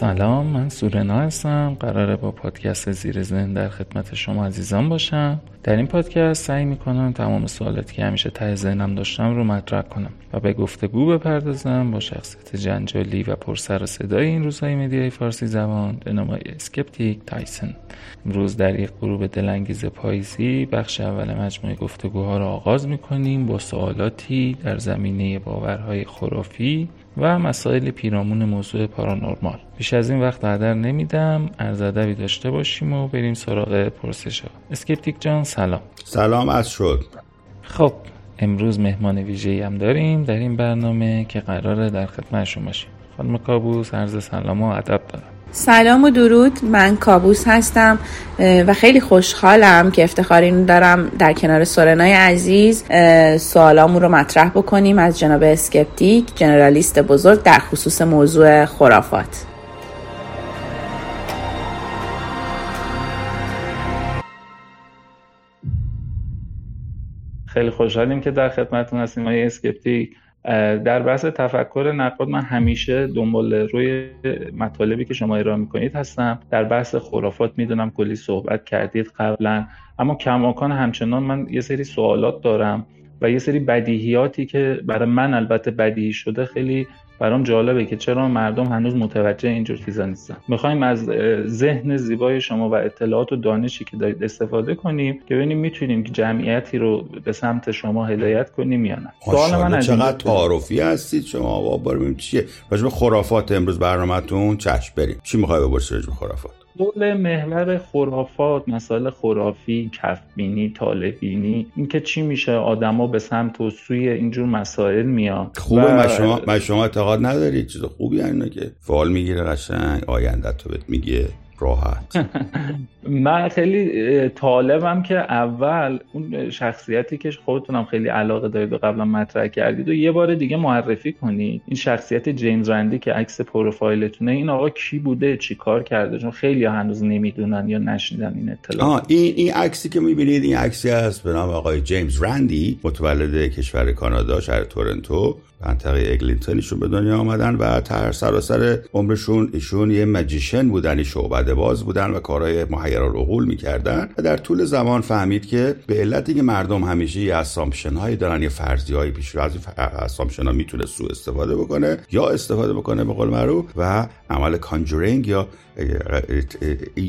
سلام من سورنا هستم. قراره با پادکست زیر ذهن در خدمت شما عزیزان باشم. در این پادکست سعی می‌کنم تمام سوالاتی که همیشه ته ذهنم داشتم رو مطرح کنم و به گفتگو بپردازم با شخصیت جنجالی و پرسر و صدای این روزهای media ی فارسی زبان به نام Skeptic Tyson. امروز در یک غروب دلانگیز پاییزی بخش اول مجموعه گفتگوها را آغاز می‌کنیم با سوالاتی در زمینه باورهای خرافی و مسائل پیرامون موضوع پارانورمال. بیش از این وقت هدر نمیدم از ادبی داشته باشیم و بریم سراغ پرسش ها اسکپتیک جان سلام. سلام از شد. خب امروز مهمان ویژه هم داریم در این برنامه که قراره در خدمت شما باشیم. خانم کابوس عرض سلام و ادب دارم. سلام و درود. من کابوس هستم و خیلی خوشحالم که افتخار اینو دارم در کنار سورنای عزیز سوالامون رو مطرح بکنیم از جناب اسکپتیک جنرالیست بزرگ در خصوص موضوع خرافات. خیلی خوشحالیم که در خدمتتون هستیم. آقای اسکپتیک در بحث تفکر نقاد من همیشه دنبال روی مطالبی که شما ارائه می‌کنید هستم. در بحث خرافات می‌دونم کلی صحبت کردید قبلا. اما کماکان همچنان من یه سری سوالات دارم و یه سری بدیهیاتی که برای من البته بدیهی شده خیلی برام جالبه که چرا مردم هنوز متوجه اینجور چیزا نیستن. می‌خوایم از ذهن زیبای شما و اطلاعات و دانشی که دارید استفاده کنیم که ببینیم می‌تونیم که جمعیتی رو به سمت شما هدایت کنیم یا نه. سوال من چقدر تعارفی هستید شما با ببینیم چیه. راجع خرافات امروز برنامهتون چشم بریم. چی می‌خوای بپرسی راجع خرافات؟ حول محور خرافات مسائل خرافی کفبینی طالبینی اینکه چی میشه آدما به سمت و سوی اینجور مسائل میاد خوبه و... شما ما شما اعتقاد ندارید چیز خوبی اینه که فعال می‌گیره قشنگ آینده تو بهت میگه. راحت. من خیلی طالبم که اول اون شخصیتی که خودتونم خیلی علاقه دارید و قبلا مطرح کردید و یه بار دیگه معرفی کنید. این شخصیت جیمز رندی که عکس پروفایلتونه این آقا کی بوده چی کار کرده؟ چون خیلی هنوز نمی‌دونن یا نشنیدن این اطلاعات این این عکسی که می‌بینید این عکسی هست به نام آقای جیمز رندی متولد کشور کانادا شهر تورنتو. منطقه اگلینتون ایشون به دنیا آمدن و در سراسر عمرشون ایشون یه magician بودن شعبده باز بودن و کارهای محیر العقول می‌کردن. و در طول زمان فهمید که به علتی که مردم همیشه یه assumption هایی دارن یه فرضی هایی پیش از این assumption ها می‌تونه سو استفاده بکنه یا استفاده بکنه به قول معروف و عمل conjuring یا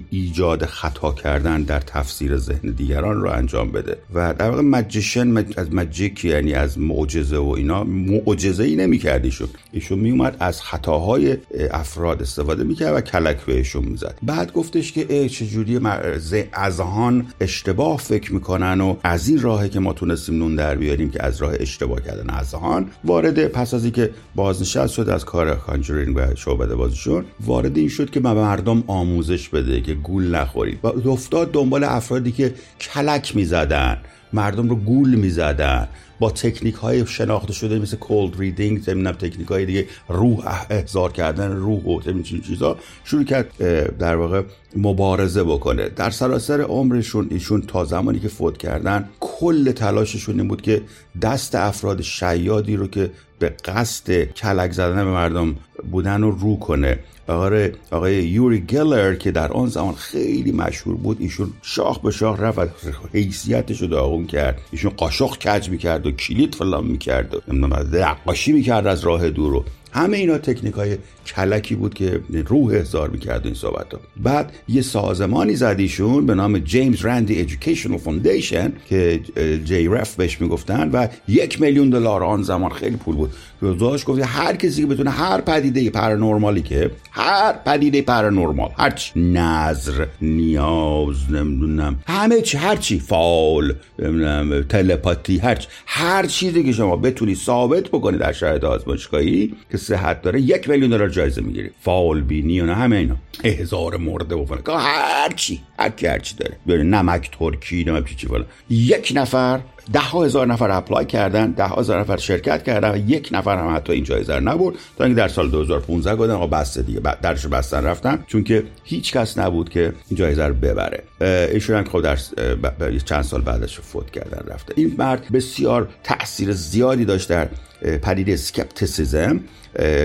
ایجاد خطا کردن در تفسیر ذهن دیگران رو انجام بده. و در واقع مجیشن از مجیک یعنی از معجزه و اینا معجزه ای نمی‌کرد ایشون ایشون میومد از خطاهای افراد استفاده می‌کرد و کلک بهشون می‌زد. بعد گفتش که چجوری اذهان اشتباه فکر می‌کنن و از این راهه که ما تونستیم نون در بیاریم که از راه اشتباه کردن. اذهان وارد پس از اینکه بازنشست شد از کار کانجورینگ و شعبده بازیشون وارد این شد که به مردم آموزش بده که گول نخورید. و افتاد دنبال افرادی که کلک می‌زدن. مردم رو گول می‌زدن. با تکنیک های شناخته شده مثل کولد ریدینگ نمی‌دونم تکنیک های دیگه روح احضار کردن روح و چیز چیزا شروع کرد در واقع مبارزه بکنه. در سراسر عمرشون ایشون تا زمانی که فوت کردن کل تلاششون این بود که دست افراد شیادی رو که به قصد کلک زدن به مردم بودن رو رو کنه. آقای آقای یوری گلر که در آن زمان خیلی مشهور بود ایشون شاخ به شاخ رفت و حیثیتش رو داغون کرد. ایشون قاشق کج می‌کرد و کلید فلان می‌کرد و نقاشی می‌کرد از راه دور رو همه اینا تکنیک های کلکی بود که روح احضار می‌کرد این صحبت ها بعد یه سازمانی زد ایشون به نام جیمز رندی Educational Foundation که JREF بهش می‌گفتن و یک میلیون دلار آن زمان خیلی پول بود. داشت گفت هر کسی که بتونه هر پدیده paranormal ی که هر پدیده paranormal هر چی نظر نیاز نمی‌دونم همه چی هر چی فال نمی‌دونم تلپاتی هر چی هر چیزی که شما بتونی ثابت بکنی در شرایط آزمایشگاهی که صحت داره یک میلیون دلار جایزه می‌گیری فال بینی و نه همه اینا. احزار مرده و هر چی. هر کی هر داره بیاره نمک ترکی نمک چی فلان یک نفر ده ها هزار نفر اپلای کردن ده هزار نفر شرکت کردن یک نفر هم حتی این جایزه رو نبرد تا اینکه در سال 2015 گفتن آقا بسته دیگه درش بستن رفتن چون که هیچ کس نبود که این جایزه رو ببره. ایشون هم خب در چند سال بعدش فوت کردن رفته. این مرد بسیار تاثیر زیادی داشت در پدیده skepticism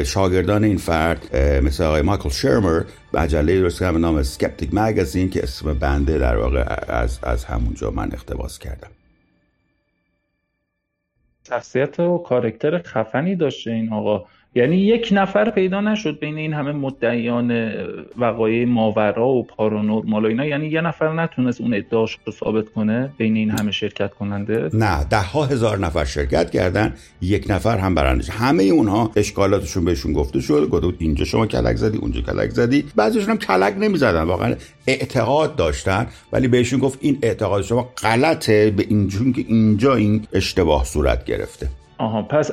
شاگردان این فرد مثل آقای مایکل شرمر مجله درست به نام Skeptic Magazine که اسم بنده در واقع از, از همونجا من اقتباس کردم. شخصیت و کاراکتر خفنی داشته این آقا. یعنی یک نفر پیدا نشد بین این همه مدعیان وقایع ماورا و پارانورمال و اینا. یعنی یه نفر نتونست اون ادعاش رو ثابت کنه بین این همه شرکت کننده؟ نه ده ها هزار نفر شرکت کردن یک نفر هم برندش. همه اونها اشکالاتشون بهشون گفته شد گفت اینجا شما کلک زدی اونجا کلک زدی. بعضیشون هم کلک نمی‌زدن واقعا اعتقاد داشتن ولی بهشون گفت این اعتقاد شما غلطه به اینجون که اینجا این اشتباه صورت گرفته. آها پس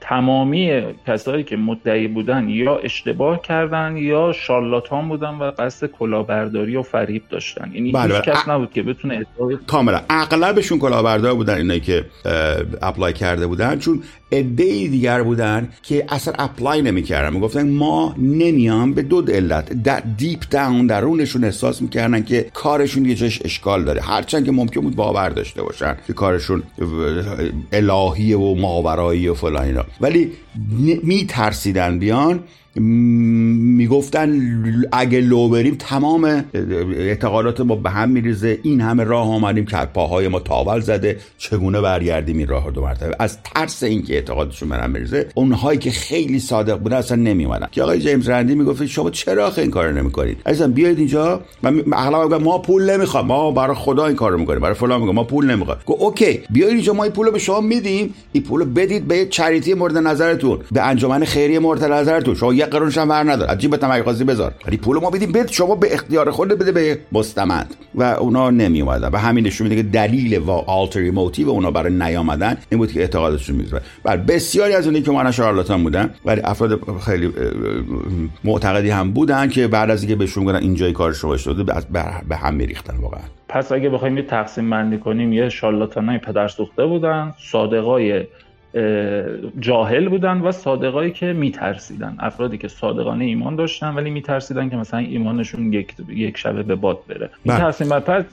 تمامی کسایی که مدعی بودن یا اشتباه کردن یا شارلاتان بودن و قصد کلاهبرداری و فریب داشتن. یعنی بله هیچ بله. کس نبود که بتونه ادعای کاملا. اغلبشون کلاهبردار بودن اینایی که apply کرده بودن. چون عده دیگر بودن که اصلا apply نمی‌کردن. می‌گفتن ما نمیام به دو علت. در deep down درونشون احساس می‌کردن که کارشون یه جاش اشکال داره. هرچند که ممکن بود باور داشته باشن که کارشون الهیه و ماورایی و فلان اینا. ولی میترسیدن بیان می‌گفتن اگه لو بریم تمام اعتقادات ما به هم میریزه. این همه راه آمدیم که پاهای ما تاول زده. چگونه برگردیم این راه دو مرتبه؟ از ترس اینکه اعتقادشون به هم میریزه اونهایی که خیلی صادق بودن اصلا نمیومدن که آقای جیمز رندی می‌گفت شما چرا این کارو نمی‌کنید؟ عزیزم بیاید اینجا. من اغلب ما پول نمی‌خوام. ما برای خدا این کارو می‌کنیم. برای فلان میگم ما پول نمی‌خوام. گفت OK بیاید اینجا ما این پولو به شما میدیم. این پولو بدید به charity مورد نظرتون به انجمن خیریه مورد نظرتون. شما یه قرونش هم ور نداره هم خاصی بذار. ولی پول ما بدیم. بده شما به اختیار خود بده به مستمند. و اونا نمی اومدن. و همین نشون میده که دلیل و ulterior motive اونا برای نیامدن این بود که اعتقادشون می‌ذاره بر بسیاری از اونایی که ما شارلاتان بودن ولی افراد خیلی معتقدی هم بودن که بعد از اینکه بهشون گفتن اینجای کار شما شده به هم میریختن واقعا. پس اگه بخوایم یه تقسیم بندی کنیم یه شارلاتانای پدر سوخته بودن صادقای جاهل بودن و صادقایی که میترسیدن. افرادی که صادقانه ایمان داشتن ولی میترسیدن که مثلا ایمانشون یک یک شبه به باد بره. بله. میترسیم بعد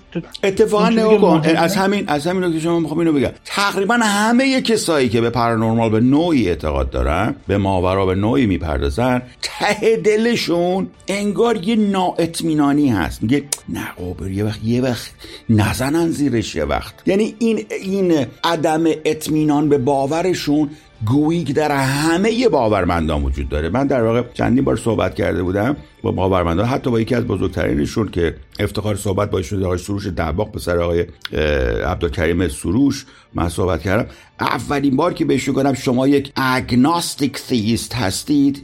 اتفاقا نگاه از همین از همین که شما می‌خوام اینو بگم. تقریبا همه کسایی که به پارانورمال به نوعی اعتقاد دارن به ماورا به نوعی می‌پردازن ته دلشون انگار یه نااطمینانی هست. میگه نه قابر یه وقت یه وقت نزنن زیرش یه وقت. یعنی این این عدم اطمینان به باور باورشون گویی در همه باورمندان وجود داره. من در واقع چندین بار صحبت کرده بودم با باورمندان حتی با یکی از بزرگترینشون که افتخار صحبت با ایشون آقای سروش دباغ پسر آقای عبدالکریم سروش من صحبت کردم. اولین بار که بهشون گفتم شما یک اگناستیک تیست هستید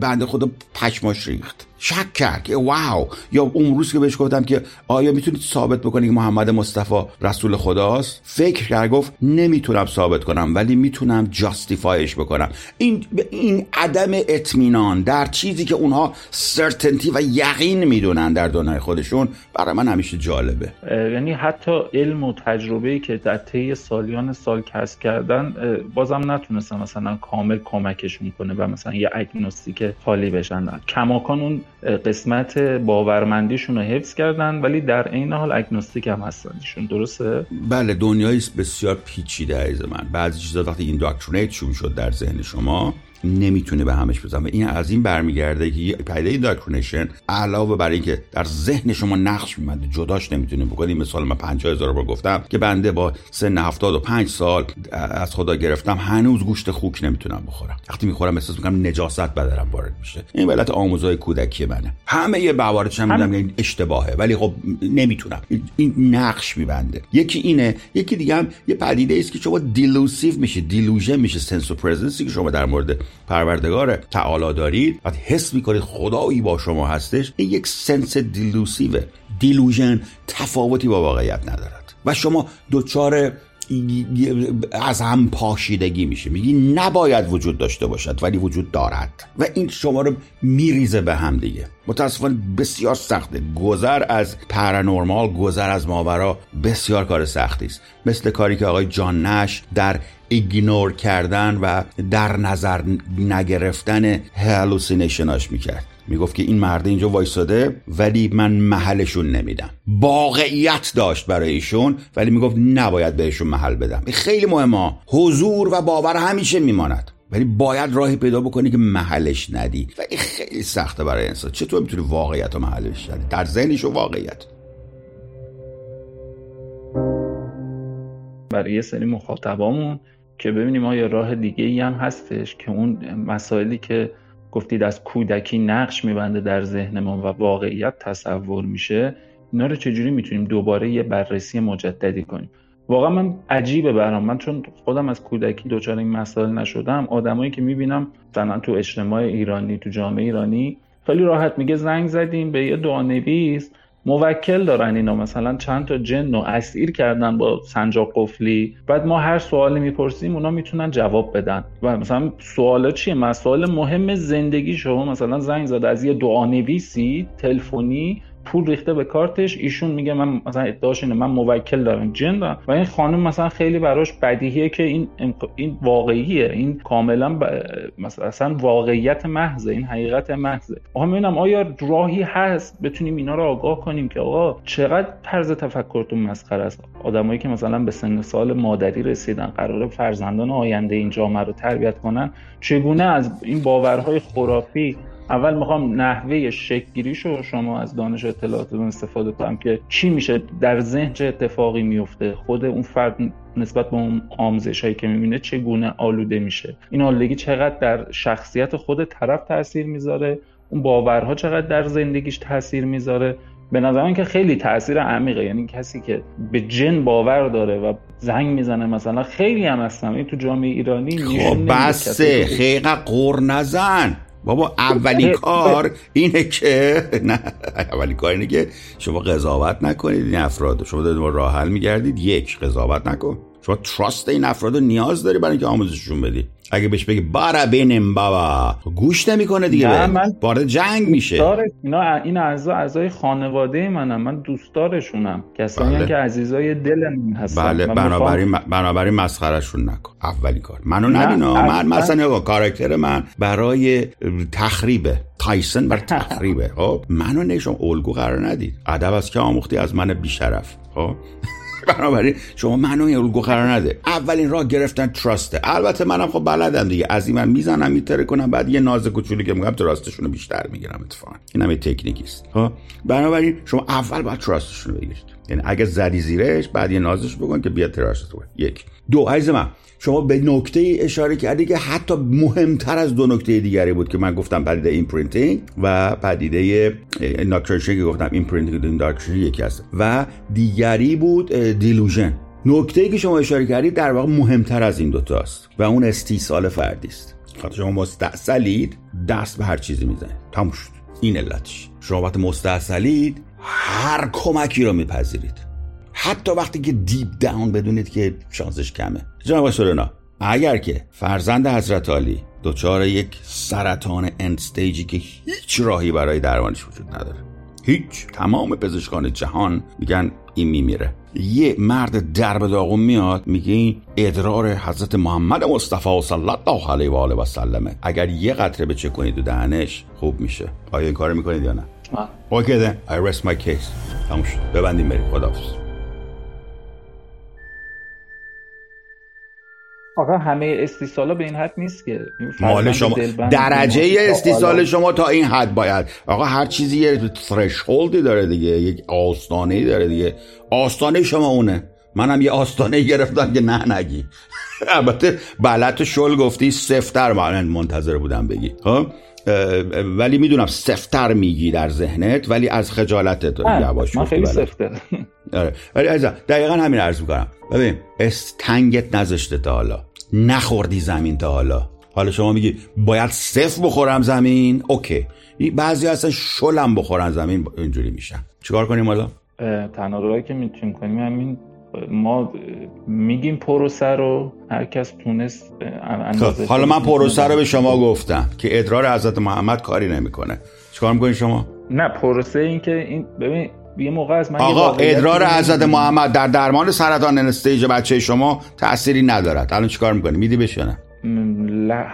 بنده خدا پشماش ریخت. شک کرد که واو یا اون روز که بهش گفتم که آیا می‌تونید ثابت بکنید که محمد مصطفی رسول خداست؟ فکر کرد گفت نمی‌تونم ثابت کنم ولی می‌تونم جاستیفایش بکنم. این این عدم اطمینان در چیزی که اونها سرتنتی و یقین می‌دونن در دنیای خودشون برای من همیشه جالبه. یعنی حتی علم و تجربه که در طی سالیان سال کسب کردن بازم نتونستن مثلا کامل کمکشون کنه و مثلا یه agnostic خالی بشن. کماکان اون قسمت باورمندیشون رو حفظ کردن ولی در عین حال agnostic هم هستن. درسته؟ بله دنیای بسیار پیچیده عزیز من بعضی چیزا وقتی عجین شد در ذهن شما نمی‌تونه به همش بزنه. و این از این برمیگرده که پدیده indoctrination علاوه بر اینکه در ذهن شما نقش می‌بنده جداش نمی‌تونی بکنی مثال من 50000 بار گفتم که بنده با سن 75 سال از خدا گرفتم هنوز گوشت خوک نمی‌تونم بخورم. وقتی می‌خورم احساس می‌کنم نجاست بدرم وارد میشه. این به علت آموزه‌های کودکی منه. همه یه بوارش هم میدم این اشتباهه ولی خب نمی‌تونم. این نقش میبنده. یکی اینه یکی دیگه هم یه پدیده است که شما delusive میشه delusion میشه sense of presence ی که شما در مورد پروردگار تعالی دارید و حس می‌کنید خدایی با شما هستش این یک sense delusive ه. delusion تفاوتی با واقعیت ندارد. و شما دوچار از هم پاشیدگی میشه. میگی نباید وجود داشته باشد ولی وجود دارد. و این شما رو میریزه به هم دیگه. متاسفانه بسیار سخته. گذر از پرانورمال گذر از ماورا بسیار کار سختی است. مثل کاری که آقای جان نش در ایگنور کردن و در نظر نگرفتن هلوسینیشناش می‌کرد. می‌گفت که این مرد اینجا وایساده ولی من محلشون نمیدم. واقعیت داشت برای ایشون ولی می‌گفت نباید بهشون محل بدم. خیلی مهمه. حضور و باور همیشه میماند. ولی باید راهی پیدا بکنی که محلش ندی. و این خیلی سخته برای انسان. چطور می‌تونی واقعیت و محلش ندی؟ در ذهنش و واقعیت. برای یه سری مخاطبامون که ببینیم آیا راه دیگه ای هم هستش که اون مسائلی که گفتید از کودکی نقش میبنده در ذهن ما و واقعیت تصور میشه اینا رو چجوری می‌تونیم دوباره یه بررسی مجددی کنیم؟ واقعا من عجیبه برام. من چون خودم از کودکی دچار این مسائل نشدم آدمایی که می‌بینم مثلا تو اجتماع ایرانی تو جامعه ایرانی خیلی راحت میگه زنگ زدیم به یه دعانویس. موکل دارن اینا. مثلا چند تا جن رو اسیر کردن با سنجاق قفلی. بعد ما هر سوالی می‌پرسیم اونا می‌تونن جواب بدن. و مثلا سوالا چیه؟ مسائل مهم زندگی شما. مثلا زنگ زده از یه دعانویسی تلفنی پول ریخته به کارتش ایشون میگه من مثلا ادعاش اینه من موکل دارم جن دارم. و این خانم مثلا خیلی براش بدیهیه که این این واقعیه. این کاملا ب... مثلا واقعیت محضه این حقیقت محضه. آها می‌بینم آیا راهی هست؟ بتونیم اینا رو آگاه کنیم که آقا چقدر طرز تفکرتون مسخره است؟ آدمایی که مثلا به سن سال مادری رسیدن قرار فرزندان آینده این جامعه رو تربیت کنن چگونه از این باورهای خرافی اول می‌خوام نحوه شکلگیریش رو شما از دانش اطلاعاتتون استفاده کنم که چی میشه در ذهن چه اتفاقی میفته خود اون فرد نسبت به اون آموزش هایی که می‌بینه چگونه آلوده میشه. این آلودگی چقدر در شخصیت خود طرف تاثیر می‌ذاره؟ اون باورها چقدر در زندگیش تاثیر می‌ذاره؟ به نظر من که خیلی تاثیر عمیقه. یعنی کسی که به جن باور داره و زنگ می‌زنه مثلا خیلی هم هستم. این تو جامعه ایرانی خب بسه. خیلی قور نزن. بابا اولین کار اینه که نه اولین کار اینه که شما قضاوت نکنید این افراد. شما دارید راه حل میگردید یک قضاوت نکن. شما تراست این افراد رو نیاز داری برای اینکه آموزششون بدی. اگه بهش بگی بارا بینم بابا. گوش نمی‌کنه دیگه نه من وارد جنگ میشه. اینا این اعضا اعضای خانواده منم من دوستدارشونم کسانی بله. که عزیزای دل من هستن. بله بنابراین بنابراین مسخرهشون نکن. اولی کار. منو نبینا من مثلا کاراکتر من برای تخریبه. تایسن بر تخریبه. خب منو نشون الگو قرار ندید ادب از که آموختی از من بیشرف. خب؟ بنابراین شما منو این الگو قرار نده. اولین راه گرفتن تراسته البته منم خب بلدم دیگه. از این من می‌زنم میتره کنم. بعد یه ناز کوچولی که میگم تراستشون رو بیشتر می‌گیرم اتفاقا. این هم یه تکنیکی است. ها خب؟ بنابراین شما اول باید تراستشون رو بگیرید. یعنی اگه زدی زیرش بعد یه نازش بکن که بیاد تراست یک. دو. عزیز من شما به نکته اشاره کردی که حتی مهمتر از دو نکته دیگری بود که من گفتم پدیده imprinting و پدیده ناکرشن که گفتم. imprinting یکی هست و دیگری بود delusion. نکته ای که شما اشاره کردید در واقع مهمتر از این دوتاست و اون استیصال فردی است. خاطر شما مستاصلید دست به هر چیزی می‌زنید تموم شد. این علتش. شما وقتی مستاصلید هر کمکی رو میپذیرید. حتی وقتی که deep down بدونید که شانسش کمه. جناب سورنا اگر که فرزند حضرت علی دچار یک سرطان end stage ی که هیچ راهی برای درمانش وجود نداره. هیچ. تمام پزشکان جهان میگن این میمیره. یه مرد درب داغون میاد میگه این ادرار حضرت محمد مصطفی صلی الله علیه و آله و سلمه. اگر یه قطره به چه کنید دهنش خوب میشه. آیا این کار می‌کنید یا نه؟ اوکی then I rest my case. تموم شد. ببندیم بریم. خداحافظ. آقا همه استیصالا به این حد نیست که. مال شما. درجه استیصال شما تا این حد باید. آقا هر چیزی یه ترشولدی داره دیگه. یک آستانه داره دیگه. آستانه شما اونه. منم یه آستانه گرفتم که نه نگی. البته بلت شل گفتی سفتر. من منتظر بودم بگی. خب؟ ولی می‌دونم سفتر میگی در ذهنت ولی از خجالتت یواش من خیلی سفته. آره. ولی عزیزم دقیقا همین عرض می‌کنم. ببین استنگت نذاشته تا حالا. نخوردی زمین تا حالا. حالا شما میگی باید صفر بخورم زمین؟ اوکی. بعضی هستن شلم بخورن زمین اینجوری میشن. چیکار کنیم حالا؟ تنها راهی که می‌تونیم کنیم همین ما میگیم پروسه رو هر کس تونست خب، حالا من پروسه رو به شما گفتم که ادرار حضرت محمد کاری نمی‌کنه. چیکار می‌کنین شما؟ نه پروسه این که این ببین یه موقع از من آقا ادرار حضرت محمد در درمان سرطان استیج بچه شما تأثیری ندارد. الان چیکار می‌کنی؟ میدی بشنه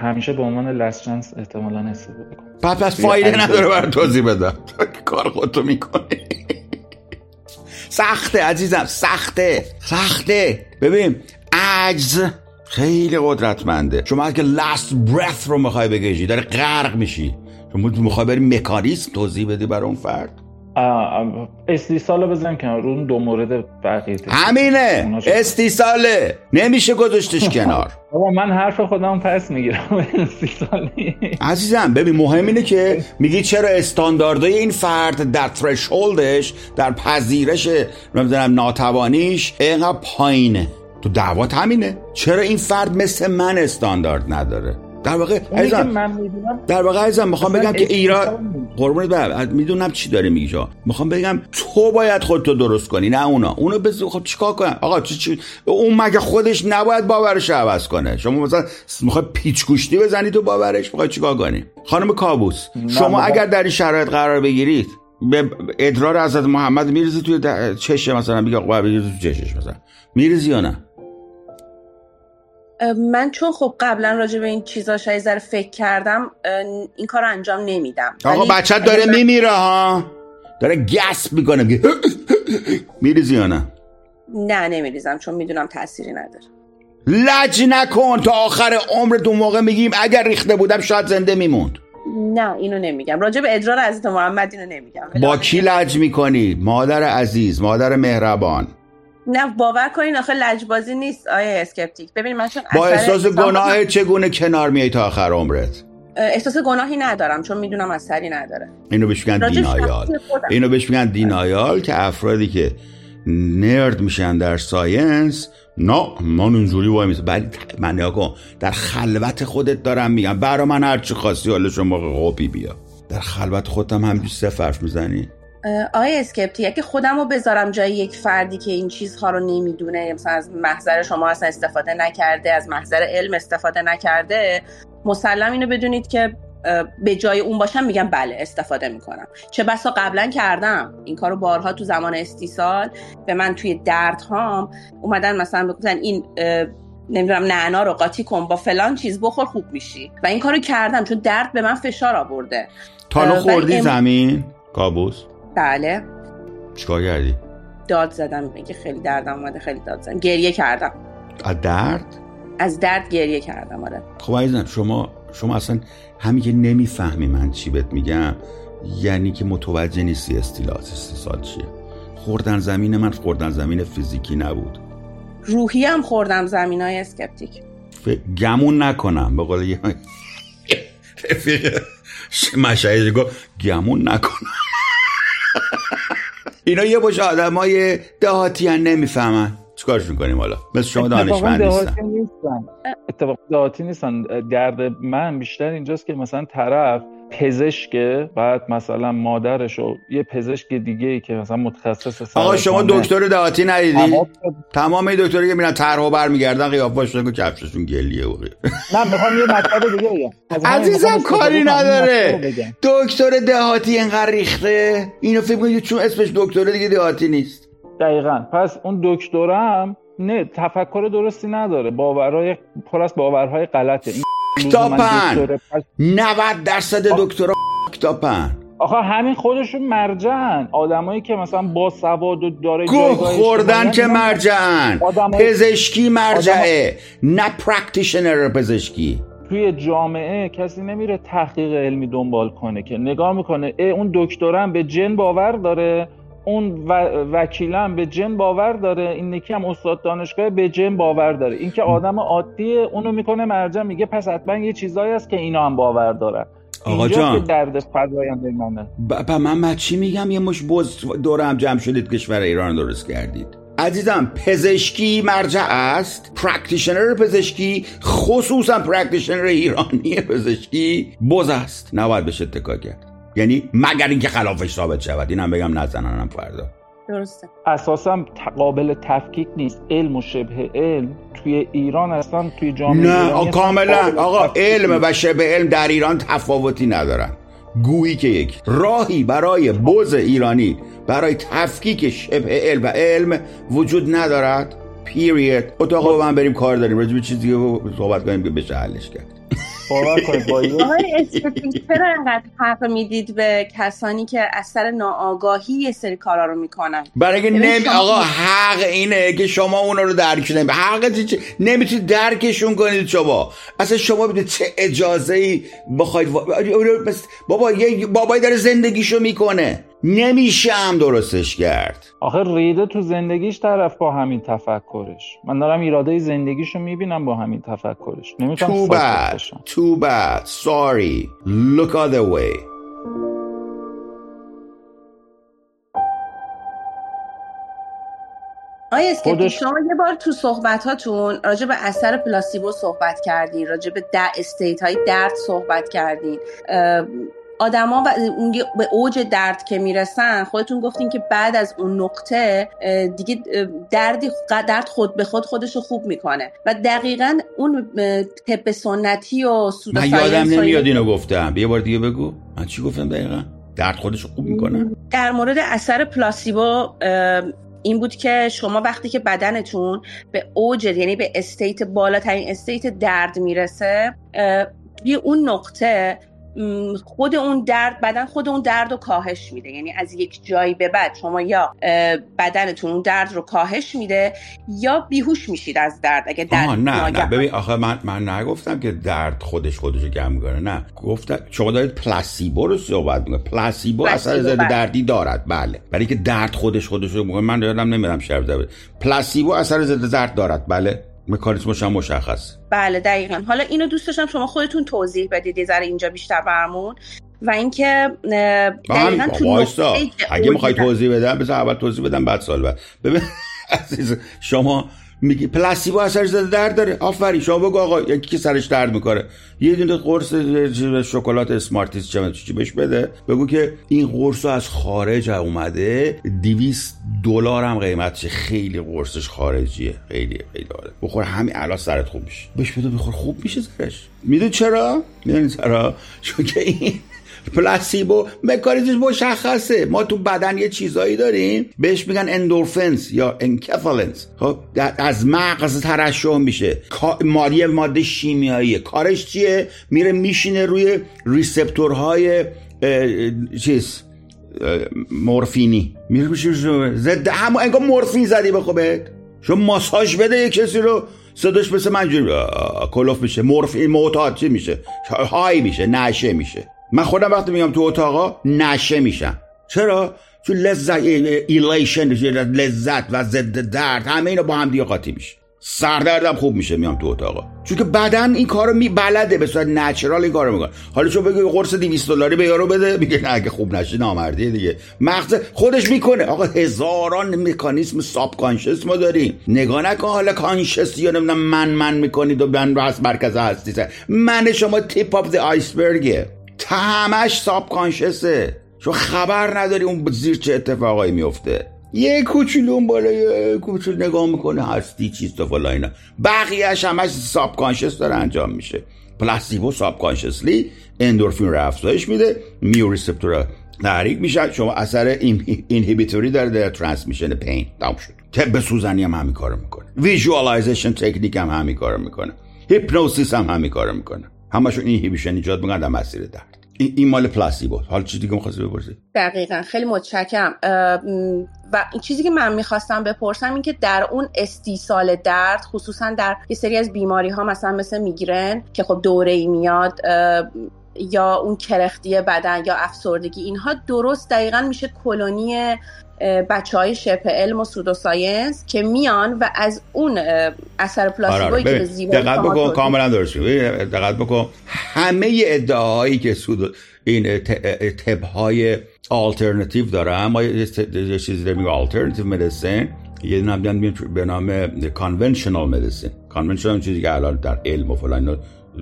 همیشه به عنوان لست چانس احتمالا استفاده کنم پس پس فایده نداره برای توضیح بدم. کار خودتو می‌کنی. سخته عزیزم سخته سخته. ببین عجز خیلی قدرتمنده. شما اگه لاست برث رو می‌خوای بکشی داره غرق میشی. شما می‌خوای بری مکانیسم توضیح بدی برای اون فرد؟ استیصال رو بزن کنار اون دو مورد بقیه همینه. استیصاله نمیشه گذاشتش کنار. بابا من حرف خودم پس می‌گیرم. استیصالی عزیزم ببین مهم اینه که میگی چرا استانداردهای این فرد در ترشولدش در پذیرش نمی‌دونم ناتوانیش اینقدر پایینه. تو دعوات همینه. چرا این فرد مثل من استاندارد نداره؟ در واقع عزیزم در واقع عزیزم می‌خوام بگم که ایران قربونت برم می‌دونم چی داره میگی شما می‌خوام بگم تو باید خودتو درست کنی نه اونا. اونو بز خب چیکار کنم؟ آقا چی چی اون مگه خودش نباید باورش عوض کنه؟ شما مثلا می‌خوای پیچ گوشتی بزنی تو باورش؟ می‌خوای چیکار کنی؟ خانم کابوس شما اگر در این شرایط قرار بگیرید به ادرار حضرت محمد میریزی توی چشه مثلا میگه آقا تو چشش مثلا. میریزی یا نه؟ من چون خب قبلا راجع به این چیزا شاید ذره فکر کردم این کار انجام نمیدم. آقا بچه داره میمیره ها. داره گسپ می‌کنه میریزی یا نه؟ نه نمیریزم چون می‌دونم تأثیری نداره. لج نکن تا آخر عمر دو موقع میگیم اگر ریخته بودم شاید زنده میموند. نه اینو نمیگم. راجع به ادرار عزیز محمد اینو نمیگم. با کی لج می‌کنی؟ مادر عزیز مادر مهربان. نه باور کنین آخه لجبازی نیست آقای skeptic. ببین من چون با احساس گناه چگونه کنار میای تا آخر عمرت؟ احساس گناهی ندارم چون می‌دونم اثری نداره. اینو بهش میگن denial. اینو بهش میگن denial که افرادی که nerd میشن در science نه من اونجوری وایمیسه ولی من کن در خلوت خودت دارم میگم. برا من هرچی خواستی حالا شما قوپی بیا. در خلوت خودم همجوری سه حرف می‌زنی. آیا اسکپتی اگه خودم رو بذارم جای یک فردی که این چیزها رو نمی‌دونه مثلا از محضر شما اصلا استفاده نکرده از محضر علم استفاده نکرده مسلم اینو بدونید که به جای اون باشم میگم بله استفاده می‌کنم. چه بسا قبلا کردم. این کارو بارها تو زمان استیصال به من توی درد هام اومدن مثلا بگفتن این نمی‌دونم نعنا رو قاطی کن با فلان چیز بخور خوب میشی. و این کارو کردم چون درد به من فشار آورده. تا خوردی زمین کابوس؟ بله چیکار کردی داد زدم میگه خیلی دردم اومده خیلی داد زدم گریه کردم از درد از درد گریه کردم آره خب عزیزم شما شما اصلا همین که نمی‌فهمی من چی بهت میگم یعنی که متوجه نیستی استیلات استیصال چیه خوردن زمین من خوردن زمین فیزیکی نبود روحی هم خوردم زمین های اسکپتیک گمون نکنم به قول یه رفیق گفت گمون نکنم اینا یه باشه آدم های دهاتی هم نمی‌فهمن. چیکارش می‌کنیم حالا؟ مثل شما دانشمند نیستن. اتفاق دهاتی نیستن. درد من بیشتر اینجاست که مثلا طرف پزشکه بعد مثلا مادرش و یه پزشک دیگه ای که مثلا متخصص آقا شما دکتر دهاتی ندیدی؟ تمام این دکتری که میرن طرح و برمیگردن قیافاشون که کفششون گلیه و نه می‌خوام یه مطلب دیگه بگم. عزیزم کاری نداره. دکتر دهاتی اینقدر ریخته؟ اینو فکر کنید چون اسمش دکتر دیگه دهاتی نیست. دقیقا. پس اون دکترم نه تفکر درستی نداره. باورهای پر از باورهای غلطه. این کذابن. 90 درصد دکترا کذابن. آخه همین خودشون مرجعن. آدمایی که مثلا با سواد و داره گوه خوردن که مرجعن. پزشکی مرجعه نه practitioner پزشکی. توی جامعه کسی نمیره تحقیق علمی دنبال کنه که نگاه می‌کنه اون دکترم به جن باور داره؟ اون وکیلم به جن باور داره این نکی هم استاد دانشگاه به جن باور داره. اینکه آدم عادیه اونو می‌کنه مرجع میگه پس حتما یه چیزایی هست که اینا هم باور داره آقا جان که درد فزاینده منه. با من چی میگم؟ یه مشت بز دور هم جمع شدید کشور ایران درست کردید. عزیزم پزشکی مرجع است. practitioner پزشکی خصوصا practitioner ایرانی پزشکی بز است. نباید بشه اتکا کرد. یعنی مگر اینکه خلافش ثابت شود. اینم بگم نزننم فردا. درسته. اساسا قابل تفکیک نیست. علم و شبه علم توی ایران اصلا توی جامعه نه کاملا. آقا علم و شبه علم در ایران تفاوتی ندارن. گویی که یک راهی برای بوز ایرانی برای تفکیک شبه علم و علم وجود ندارد. پیریت اتاق با من بریم کار داریم. راجع به چیزی صحبت کنیم که بشه حلش کرد. باور کنید با چرا اینقدر حق می‌دید به کسانی که اثر ناآگاهی یه سری کارا رو می‌کنن؟ برای اینکه نمی... آقا حق اینه که شما اونا رو درک نمی حق چه... نمی‌تونید درکشون کنید شما. اصلا شما بدید چه اجازه ای بخواید بابا یه بابایی داره زندگیشو می‌کنه. نمیشه هم درستش کرد. آخه ریده تو زندگیش طرف با همین تفکرش. من دارم ایراده زندگیشو می‌بینم با همین تفکرش. نمی‌تونم too bad too bad sorry. Look other way. آیا اسکیپی شما یه بار تو صحبت هاتون راجع به اثر placebo صحبت کردین راجع به در state های درد صحبت کردین. آدما به اوج درد که می‌رسن خودتون گفتین که بعد از اون نقطه دیگه دردی درد خود به خود خودش رو خوب می‌کنه. و دقیقا اون طب سنتی و سودا من یادم نمیاد اینو گفتم. یه بار دیگه بگو. من چی گفتم دقیقا؟ درد خودش رو خوب می‌کنه. در مورد اثر placebo این بود که شما وقتی که بدنتون به اوج یعنی به state بالاترین state درد می‌رسه توی اون نقطه خود اون درد بدن خود اون درد رو کاهش میده. یعنی از یک جایی به بعد شما یا بدنتون اون درد رو کاهش میده یا بیهوش میشید از درد. اگه درد نه نه. ببین آخه من من نگفتم که درد خودش خودش رو کم می‌کنه. نه. گفتم شما دارید placebo رو صحبت می‌کنید. placebo اثر ضد بله. دردی دارد. بله. برای که درد خودش خودش رو من یادم نمیدم شب پلاسیبو اثر ضد درد دارد. بله. مکانیزمش هم مشخص. بله دقیقا. حالا اینو دوست داشتم شما خودتون توضیح بدید یه ذره اینجا بیشتر برمون و اینکه دقیقا تو اگه می‌خوای توضیح بدم بذار اول توضیح بدم بعد سال بعد. ببین عزیز شما میگی پلاسیبو اثر زده درد داره. آفرین شما بگو آقا یکی که سرش درد می‌کنه. یه دونه قرص شکلات اسمارتیز چه چی بهش بده. بگو که این قرص از خارج اومده 200 دلار هم قیمتش خیلی قرصش خارجیه. خیلی خیلی داره بخور همین الان سرت خوب میشه. بهش بده بخور خوب میشه سرش. می‌دونی چرا؟ می‌دونی چرا؟ چون که این placebo مکانیزمش مشخصه. ما تو بدن یه چیزایی داریم. بهش میگن endorphins یا enkephalins خب از مغز ترشح میشه. مالی ماده شیمیایی کارش چیه؟ میره میشینه روی receptor های چیز مورفینی. میره میشه ضد همون انگار مورفین زدی به خوبت شما ماساژ بده یه کسی رو. صداش مثل منجوری. کلوف میشه. مورفین معتاد چی میشه؟ های میشه. نشه میشه. من خودم وقتی میام تو اتاقا نشه میشم. چرا؟ چون لذت ایلیشن لذت و ضد درد همه اینا با هم دیگه قاطی میشه. سردردم خوب میشه میام تو اتاقا. چون که بدن این کارو می بلده به صورت نچرال این کارو می‌کنه. حالا چون بگی قرص 200 دلاری به یارو بده میگه نه اگه خوب نشه نامردیه دیگه. مغز خودش می‌کنه. آقا هزاران مکانیزم ساب کانشس ما داریم. نگاه نکن حالا کانشس یا نمی‌دونم من من می‌کنید و من راست مرکز هستی من شما tip of the iceberg ه تا همش subconscious ه چون خبر نداری اون زیر چه اتفاقایی میفته. یه کوچولو بالا کوچولو نگاه می‌کنه هستی چیز تو فلا اینا. بقیهش همش subconscious داره انجام میشه. placebo subconsciously اندورفین رو افزایش میده mu receptor تحریک میشه. شما اثر inhibitory داره در transmission pain. تمام شد. طب سوزنی هم همین کارو می‌کنه. visualization technique هم همین کارو می‌کنه. hypnosis هم همین کارو می‌کنه. همشون inhibition ایجاد می‌کنن در مسیر درد این مال placebo حالا چی دیگه می‌خواستی بپرسی؟ دقیقا. خیلی متشکرم. و این چیزی که من می‌خواستم بپرسم این که در اون استیصال درد خصوصا در یه سری از بیماری ها مثلا مثل میگرن که خب دوره ای میاد یا اون کرختی بدن یا افسردگی اینها درست دقیقا میشه کلونی بچه های شبه علم و pseudo science که میان و از اون اثر placebo یی آره، آره. که به دقت بکن کاملا درست دقت بکن. همه ادعاهایی که pseudo این طب های آلترناتیو داره اما یه چیزی رو میگه alternative medicine یه نام به نام conventional medicine conventional چیزی که الان در علم و فلان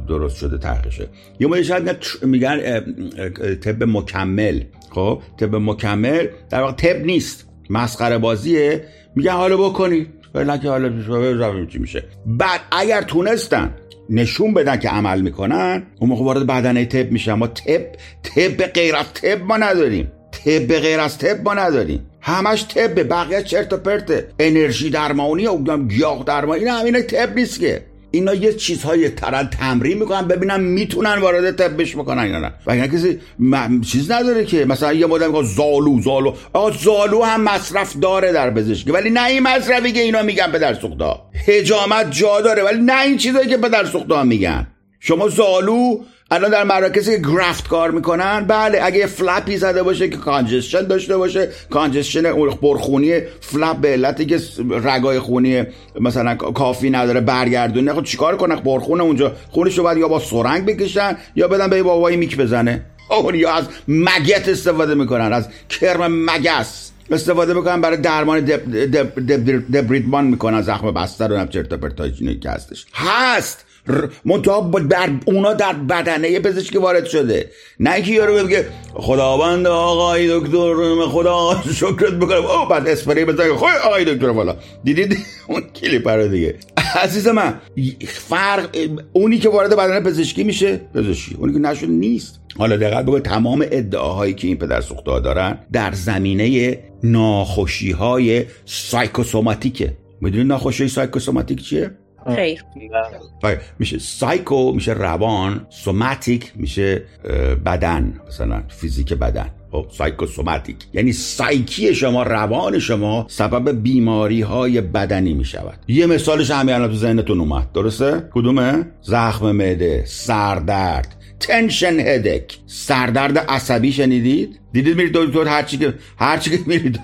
درست شده تحقیقشه. یه مورد شاید میگن طب مکمل. خب طب مکمل در واقع طب نیست مسخره بازیه. میگن حالا بکنید ولی که حالا چی میشه. بعد اگر تونستن نشون بدن که عمل می‌کنن اون موقع وارد بدنه تب میشن. ما تب تب غیر از تب ما نداریم. تب غیر از تب ما نداریم. همش تب بقیه چرت و پرته. انرژی درمانی و گیاه درمانی این همینه تب نیست که. اینا یه چیزهای ترن تمرین می‌کنن ببینن می‌تونن وارد تبش بکنن یا نه. و کسی چیز نداره که مثلا یه مدل میگه زالو زالو. آقا زالو هم مصرف داره در پزشکی ولی نه این مصرفی که اینا میگن پدر سوخته حجامت جا داره ولی نه این چیزایی که پدر سوخته میگن. شما زالو الان در مراکزی که graft کار می‌کنن بله اگه flap ی زده باشه که congestion داشته باشه congestion پرخونی flap به علتی که رگای خونی مثلا کافی نداره برگردونه خب چیکار کنه؟ پرخون اونجا خونش رو باید یا با سرنگ بکشن یا بدن به بابایی میک بزنه. یا از maggot استفاده می‌کنن از کرم مگس استفاده می‌کنن برای درمان دبریدمان می‌کنن زخم بستر و نبچرتا پرتاجینه که هستش هست. منتها بر اونا در بدنه پزشکی وارد شده. نه اینکه یارو بگه خداوند آقای دکتر خدا شکرت بکنم او بعد اسپری بزنه. خود آقای دکتر والا دیدید؟ اون کلیپ رو دیگه. عزیز من فرق اونی که وارد بدنه پزشکی میشه پزشکی. اونی که نشده نیست. حالا دقیق بگو تمام ادعاهایی که این پدر سوخته دارن در زمینه ناخوشی های سایکوسوماتیکه. می‌دونی ناخوشی سایکوسوماتیک چیه؟ خیر. میشه سایکو میشه روان سوماتیک میشه بدن مثلا فیزیک بدن. خب سوماتیک. یعنی سایکی شما روان شما سبب بیماری های بدنی می شود یه مثالش همین الان تو ذهنتون اومد. درسته؟ کدومه؟ زخم معده سردرد تنشن هدک سردرد عصبی شنیدید؟ دیدید میرید دکتر هرچی که هرچی که میرید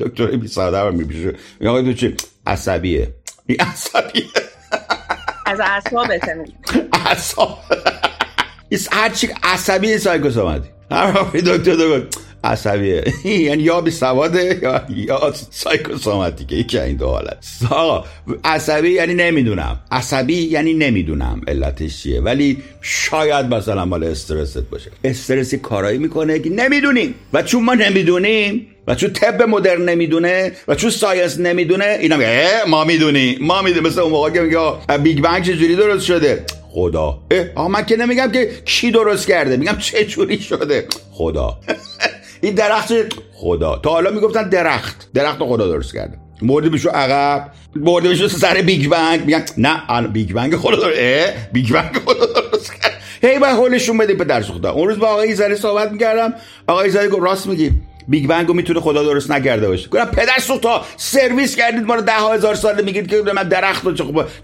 دکتر بی سواده میپیشه. آقای دکتر عصبیه. این عصبیه. از اعصابت اعصاب. هر چی عصبی psychosomatic هر وقتی دکتر دکتر عصبیه. یعنی یا بی سواده یا یا psychosomatic ه یکی این دو حالت آقا عصبی یعنی نمی‌دونم. عصبی یعنی نمی‌دونم علتش چیه. ولی شاید مثلا مال استرست باشه. استرسی کارایی می‌کنه که نمی‌دونیم. و چون ما نمی‌دونیم و چون طب مدرن نمی‌دونه و چون science نمی‌دونه اینا میگه ما می‌دونیم ما می‌دونیم مثل اون موقع که میگه Big Bang چجوری درست شده؟ خدا. اه من که نمیگم که کی درست کرده میگم چه جوری شده؟ خدا. این درخت خدا. تا حالا می‌گفتن درخت. درخت خدا درست کرده. مورد بشو عقب مورد بشو سر Big Bang. میگن نه Big Bang خدا درست Big Bang خدا درست کرد هی با حالشون بده پدر سوخته اون روز با آقای ایزاری صحبت می‌کردم. آقای ایزاری گفت راست میگی. Big Bang و می‌تونه خدا درست نکرده باشه. گفتم پدر سوختا سرویس کردید ما رو ده هزار سال میگید که من درخت رو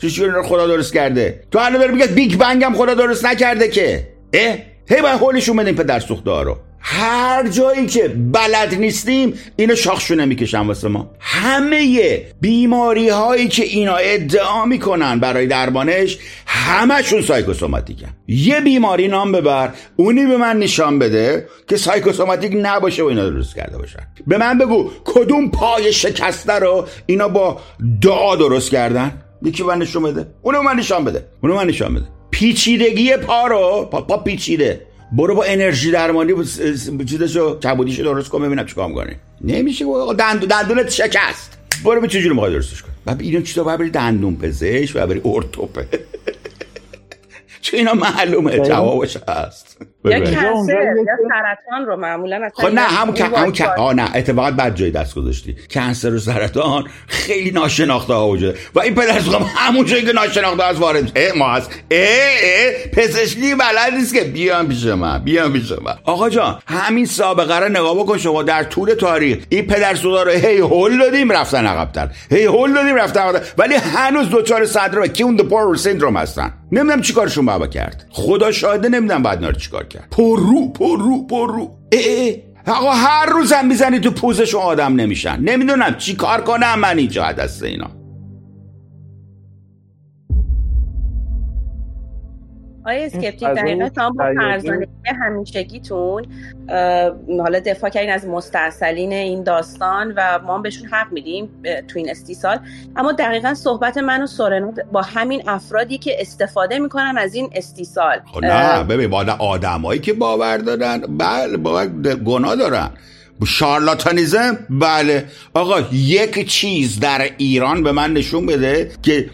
چه رو خدا درست کرده. تو الان داره میگه Big Bang هم خدا درست نکرده که. اه؟ هی باید حالشون بدیم پدر سوخته رو. هر جایی که بلد نیستیم اینو شاخشونه می‌کشن واسه ما. همه بیماری هایی که اینا ادعا می‌کنن برای درمانش همشون psychosomatic ن یه بیماری نام ببر اونی به من نشان بده که psychosomatic نباشه و اینا درست کرده باشن. به من بگو کدوم پای شکسته رو اینا با دعا درست کردن؟ یکی من نشون بده. اونو من نشان بده. اونو من نشان بده. پیچیدگی پا رو پا, پا پیچیده. برو با انرژی درمانی چیزشو کبودیشو درست کن ببینم چیکار می‌کنه نمیشه دندون دندونت شکست. برو به چجوری می‌خوای درستش کن بعد اینو چیزا باید بری دندون پزشک و بری ارتوپه. چون اینا معلومه؟ جوابش هست. یا کنسر یا سرطان رو معمولا خب نه همون که همون که آه نه اتفاقا بد جای دست گذاشتی. کنسر و سرطان خیلی ناشناخته ها وجوده و این پدر هم همون جایی که ناشناخته از وارد اه ما هست اه اه پزشکی بلد نیست که بیام پیش من بیام پیش من آقا جان همین سابقه رو نگاه بکن شما در طول تاریخ. این پدر سودا رو هی هول دادیم رفتن عقب‌تر. هی هول دادیم رفتن عقب‌تر. ولی هنوز دوچار صدر و کیون دو سیندروم هستن. نمی‌دونم چیکارشون بابا کرد. خدا شاهده نمی‌دونم بعد نار چیکار کرد. پر رو پر رو پر رو اه آقا هر روزم می‌زنی تو پوزشون آدم نمیشن. نمی‌دونم چی کار کنم من اینجا دست اینا. آیا اسکپتیک در این شما با فرزانگی همیشگیتون حالا دفاع کردین از مستاصلین این داستان و ما بهشون حق میدیم تو این استیصال اما دقیقا صحبت من و سورنا با همین افرادی که استفاده می‌کنن از این استیصال خب نه ببین با آدمایی که باور دارن بله باور گناه دارن. شارلاتانیزم بله آقا یک چیز در ایران به من نشون بده که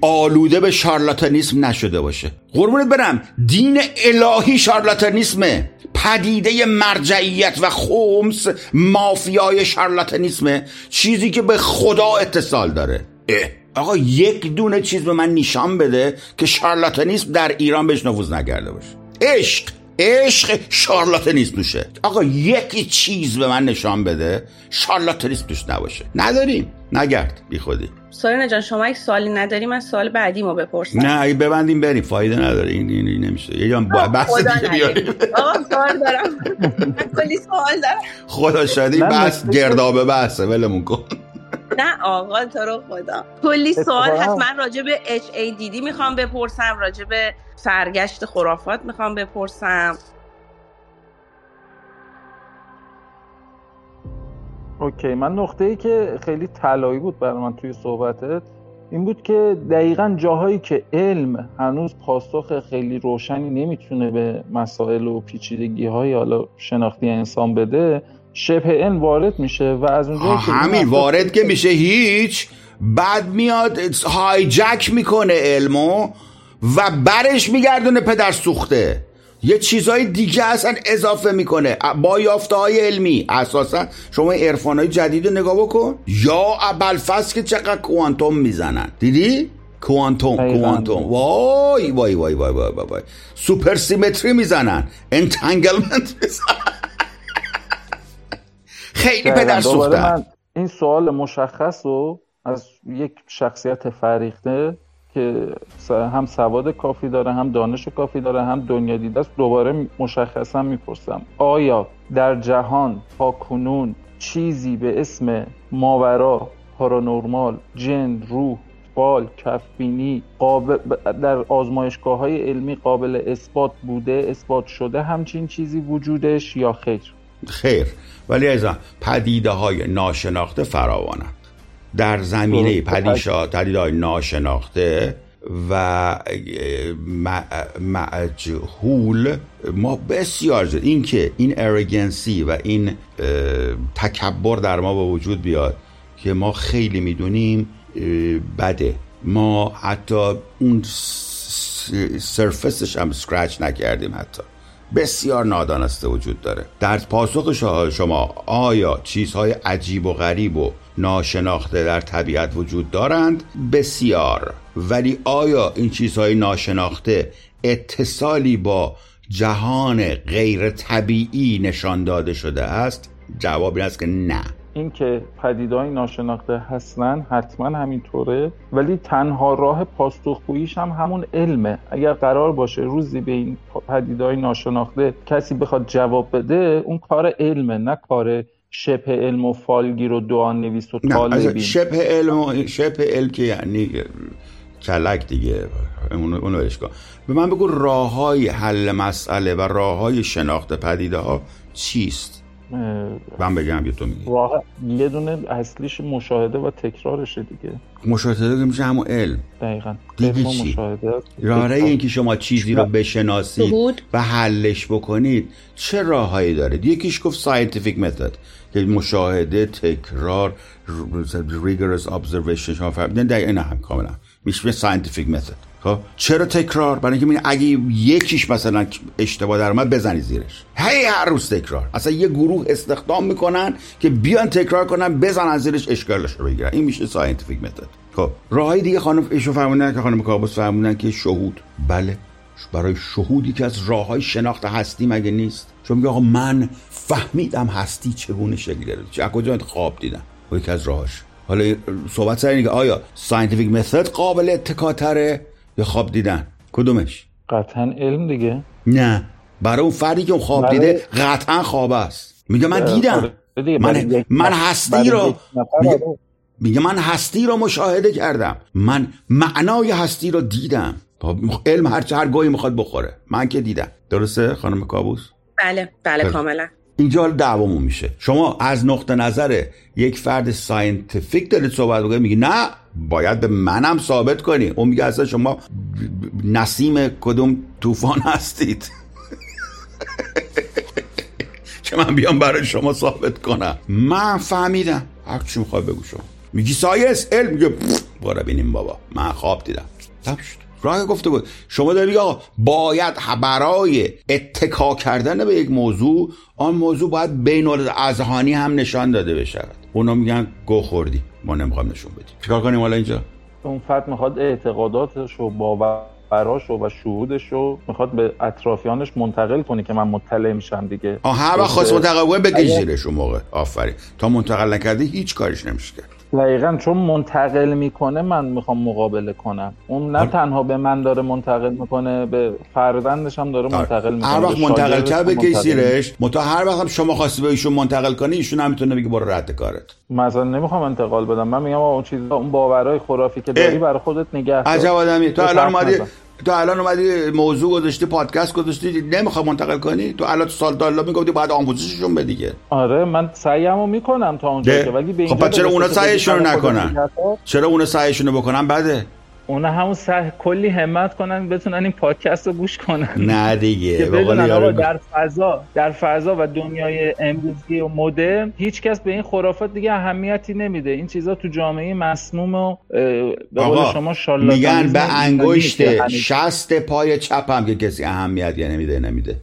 آلوده به شارلاتانیسم نشده باشه. قربونت برم. دین الهی شارلاتانیسمه. پدیده مرجعیت و خمس مافیای شارلاتانیسمه. چیزی که به خدا اتصال داره. اه. آقا یک دونه چیز به من نشان بده که شارلاتانیسم در ایران بهش نفوذ نکرده باشه. عشق. عشق شارلاتانیسم توشه. آقا یکی چیز به من نشان بده شارلاتانیسم توش نباشه. نداریم. نگرد. بی خودی. سارینا جان شما یک سوالی نداری من سوال بعدی ما بپرسم. نه اگه ببندیم بریم. فایده نداره. این, این, این نمیشه. یه جان بحث دیگه بیاریم. آقا سوال دارم. کلی سوال دارم. خدا شدی بحث گردابه بحثه. ولمون کن. نه آقا تو رو خدا. کلی سوال هست. من راجع به HADD می‌خوام بپرسم راجع به سرگشت خرافات می‌خوام بپرسم. اوکی من نقطه ای که خیلی طلایی بود برای من توی صحبتت این بود که دقیقا جاهایی که علم هنوز پاسخ خیلی روشنی نمی‌تونه به مسائل و پیچیدگی های حالا شناختی انسان بده شبه علم وارد میشه و از اونجا همین وارد که میشه. هیچ بعد میاد هایجک می‌کنه علمو و برش میگردونه پدر سوخته. یه چیزهای دیگه اصلا اضافه می‌کنه. با یافته های علمی. اساسا شما عرفان های جدید رو نگاه بکن. یا ابلفض که چقدر کوانتوم می‌زنن. دیدی؟ کوانتوم کوانتوم. وای وای وای وای وای وای. super symmetry می‌زنن. entanglement می‌زنن. خیلی پدر سوختن این سوال مشخص رو از یک شخصیت فرهیخته که هم سواد کافی داره هم دانش کافی داره هم دنیا دیده است دوباره مشخصا می‌پرسم. آیا در جهان تا کنون چیزی به اسم ماورا پارانورمال جن روح بال کفبینی قابل در آزمایشگاه های علمی قابل اثبات بوده اثبات شده همچین چیزی وجودش یا خیر؟ خیر. ولی از پدیده های ناشناخته فراوانند. در زمینه پدیشا های ناشناخته و مجهول. ما بسیار زد این که این ارگنسی و این تکبر در ما به وجود بیاد که ما خیلی می‌دونیم بده. ما حتی اون سرفسش هم سکرچ نکردیم حتی. بسیار نادانسته وجود داره. در پاسخ شما آیا چیزهای عجیب و غریب و ناشناخته در طبیعت وجود دارند؟ بسیار. ولی آیا این چیزهای ناشناخته اتصالی با جهان غیر طبیعی نشان داده شده است؟ جواب این است که نه. اینکه پدیدهای ناشناخته هستن حتما همینطوره. ولی تنها راه پاسخگوییش هم همون علمه. اگر قرار باشه روزی به این پدیدهای ناشناخته کسی بخواد جواب بده اون کار علمه نه کار شبه علم و فالگیر و دوان نویس و طالبین شبه علم شبه علم که یعنی کلک دیگه. اونو کن. به من بگو راه های حل مسئله و راه های شناخت پدیده ها چیست؟ من بگم یه تو میگی. راه یه دونه اصلیش مشاهده و تکرارشه دیگه. مشاهده که میشه همون علم. دقیقا. دیگه چی؟ راه این که شما چیزی رو بشناسید و حلش بکنید چه راههایی داره یکیش گفت scientific method که مشاهده تکرار rigorous observation. شما فهمیدین این هم کاملا. میشه scientific method خب؟ چرا تکرار؟ برای اینکه اگه یکیش مثلا اشتباه در اومد بزنی زیرش. هی هر روز تکرار. اصلا یه گروه استخدام می‌کنن که بیان تکرار کنن بزنن زیرش اشکالش رو بگیرن. این میشه scientific method خب راههای دیگه خانم ایشو فهموندن که خانم کابوس فهموندن که شهود. بله برای شهودی که از راه های شناخت هستی مگه نیست. چون میگه آقا من فهمیدم هستی چگونه شکل گرفته چه کجا خواب دیدم؟ یکی از راهاش. حالا صحبت سر اینه که آیا scientific method قابل اتکاتره؟ یا خواب دیدن؟ کدومش؟ قطعا علم دیگه. نه. برای اون فردی که اون خواب دیده قطعا خواب است. میگه من دیدم. من, من هستی رو میگه, من هستی رو مشاهده کردم. من معنای هستی رو دیدم. علم هر هر گاهی می‌خواد بخوره. من که دیدم. درسته خانم کابوس؟ بله بله کاملا. اینجا دعوامون میشه. شما از نقطه نظر یک فرد scientific دارید صحبت میگه میگی نه باید به منم ثابت کنی اون میگه اصلا شما نسیم کدوم طوفان هستید؟ که من بیام برای شما ثابت کنم. من فهمیدم. هر چی می‌خوای بگو شما. میگی سایس علم. میگه برو بینیم بابا. من خواب دیدم. تب شد. راه گفته بود شما داری آقا باید برای اتکا کردن به یک موضوع آن موضوع باید بین اذهانی هم نشان داده بشود. اونا میگن گو خوردی ما نمی‌خوام نشون بدیم. چیکار کنیم حالا اینجا؟ اون فرد می‌خواد اعتقاداتش و باورش و شهودش رو می‌خواد به اطرافیانش منتقل کنی که من مطلع میشم دیگه. آه هر وقت خواست منتقل کنه زیرش اون موقع. آفرین. تا منتقل نکردی هیچ کارش نمیشه کرد. دقیقا چون منتقل می‌کنه من می‌خوام مقابله کنم. اون نه تنها به من داره منتقل می‌کنه به فرزندش هم داره منتقل می‌کنه هر وقت منتقل کرد به سیرش متا هر وقت شما خواستی به ایشون منتقل کنی ایشون هم می‌تونه بگه برو رد کارت. مثلا نمی‌خوام انتقال بدم. من میگم اون چیزا اون باورهای خرافی که داری برای خودت نگه عجب آدمی تو الان اومدی تو الان اومدی موضوع گذاشتی پادکست گذاشتی نمی‌خوام منتقل کنی؟ تو الان تو سال دالا می‌گفتی بعد آموزششون بدی آره من سعیمو می‌کنم تا اونجا که ولی به خب چرا اونا سعیشون نکنن؟ چرا اونا سعیشون بکنن؟ بده اونا همون سه کلی همت کنن بتونن این پادکست رو گوش کنن. نه دیگه که در فضا در فضا و دنیای امروزی و مدرن هیچ کس به این خرافات دیگه اهمیتی نمیده. این چیزا تو جامعه مسموم و به قول شما میگن به انگشت شست پای چپم که کسی اهمیتی نمیده نمیده.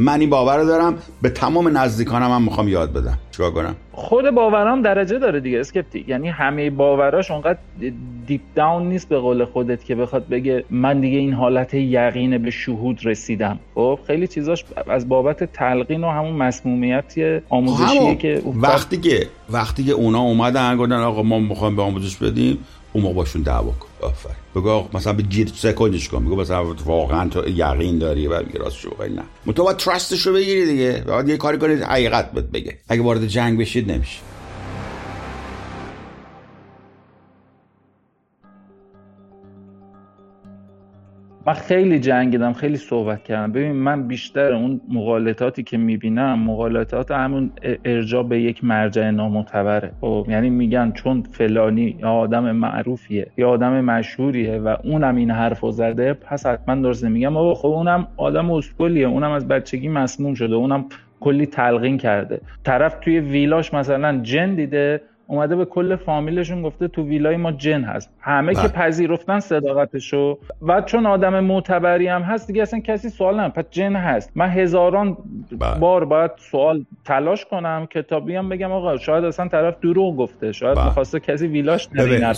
من این باور رو دارم به تمام نزدیکانم هم می‌خوام یاد بدم. چیکار کنم؟ خود باورام درجه داره دیگه اسکپتی. یعنی همه باوراش اونقدر دیپ داون نیست به قول خودت که بخواد بگه من دیگه این حالت یقین به شهود رسیدم. خب خیلی چیزاش از بابت تلقین و همون مسمومیتی آموزشیه که وقتی که وقتی که اونا اومدن گفتن آقا ما می‌خوایم به آموزش بدیم اون موقع باشون دعوا کن. آفر. بگو مثلا به گیر سکندش کن بگو مثلا واقعا تو یقین داری و میگه راست شو نه. تو باید ترستش رو بگیری دیگه. باید یه کاری کنید حقیقت بگه. اگه وارد جنگ بشید نمیشه. من خیلی جنگیدم خیلی صحبت کردم. ببین من بیشتر اون مقالطاتی که می‌بینم مقالطات همون ارجاع به یک مرجع نامعتبره. خب یعنی میگن چون فلانی یا آدم معروفیه یا آدم مشهوریه و اونم این حرفو زده پس حتما درسته. میگم آقا خب اونم آدم اسکلیه اونم از بچگی مسموم شده اونم کلی تلقین کرده. طرف توی ویلاش مثلا جن دیده اومده به کل فامیلشون گفته تو ویلای ما جن هست. همه که بله. پذیرفتن صداقتشو. و چون آدم معتبری هم هست دیگه اصلا کسی سوال نم پس جن هست. من هزاران بله. بار باید سوال تلاش کنم کتابی هم بگم آقا شاید اصلا طرف دروغ گفته. شاید بله. می‌خواسته کسی ویلاش نره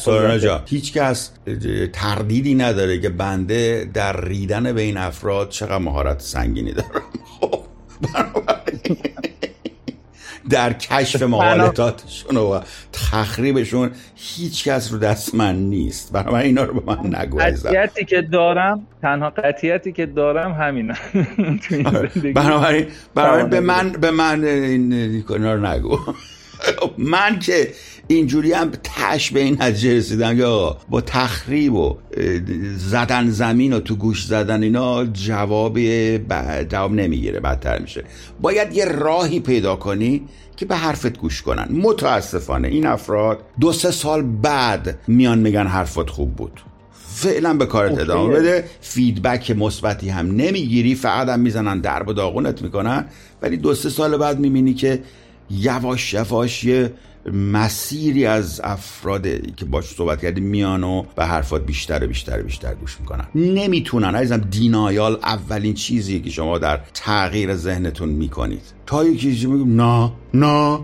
هیچ کس تردیدی نداره که بنده در ریدن به این افراد چقدر مهارت سنگینی دارم خب در کشف مقالطاتشون و تخریبشون هیچ کس رو دست من نیست. برای اینا رو به من نگو قطیتی که دارم تنها قطیتی که دارم همینه. بنابراین بنابراین به من به من اینا رو نگو. من که اینجوری هم تش به این نتیجه رسیدم یا با تخریب و زدن زمین و تو گوش زدن اینا جواب جواب نمی‌گیره بدتر میشه. باید یه راهی پیدا کنی که به حرفت گوش کنن. متاسفانه این افراد دو سه سال بعد میان میگن حرفت خوب بود. فعلا به کارت ادامه بده. فیدبک مثبتی هم نمی‌گیری. فقط هم می‌زنن درب و داغونت می‌کنن. ولی دو سه سال بعد می‌بینی که یواش یواش یه مسیری از افراد که باش صحبت کردی میان و به حرفات بیشتر و بیشتر و بیشتر گوش می‌کنن. نمی‌تونن. عزیزم دینایال اولین چیزیه که شما در تغییر ذهنتون می‌کنید. تا یکی میگم نه نه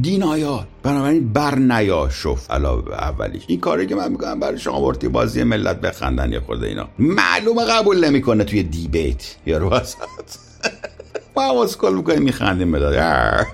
دینایال. بنابراین بر نیا شف علاوه اولیش. این کاری که من می‌کنم برای شما ورتی بازی ملت بخندن یا خورده اینا. معلومه قبول نمی‌کنه توی دیبیت. یا رو ما کل می‌کنیم میخندیم مداد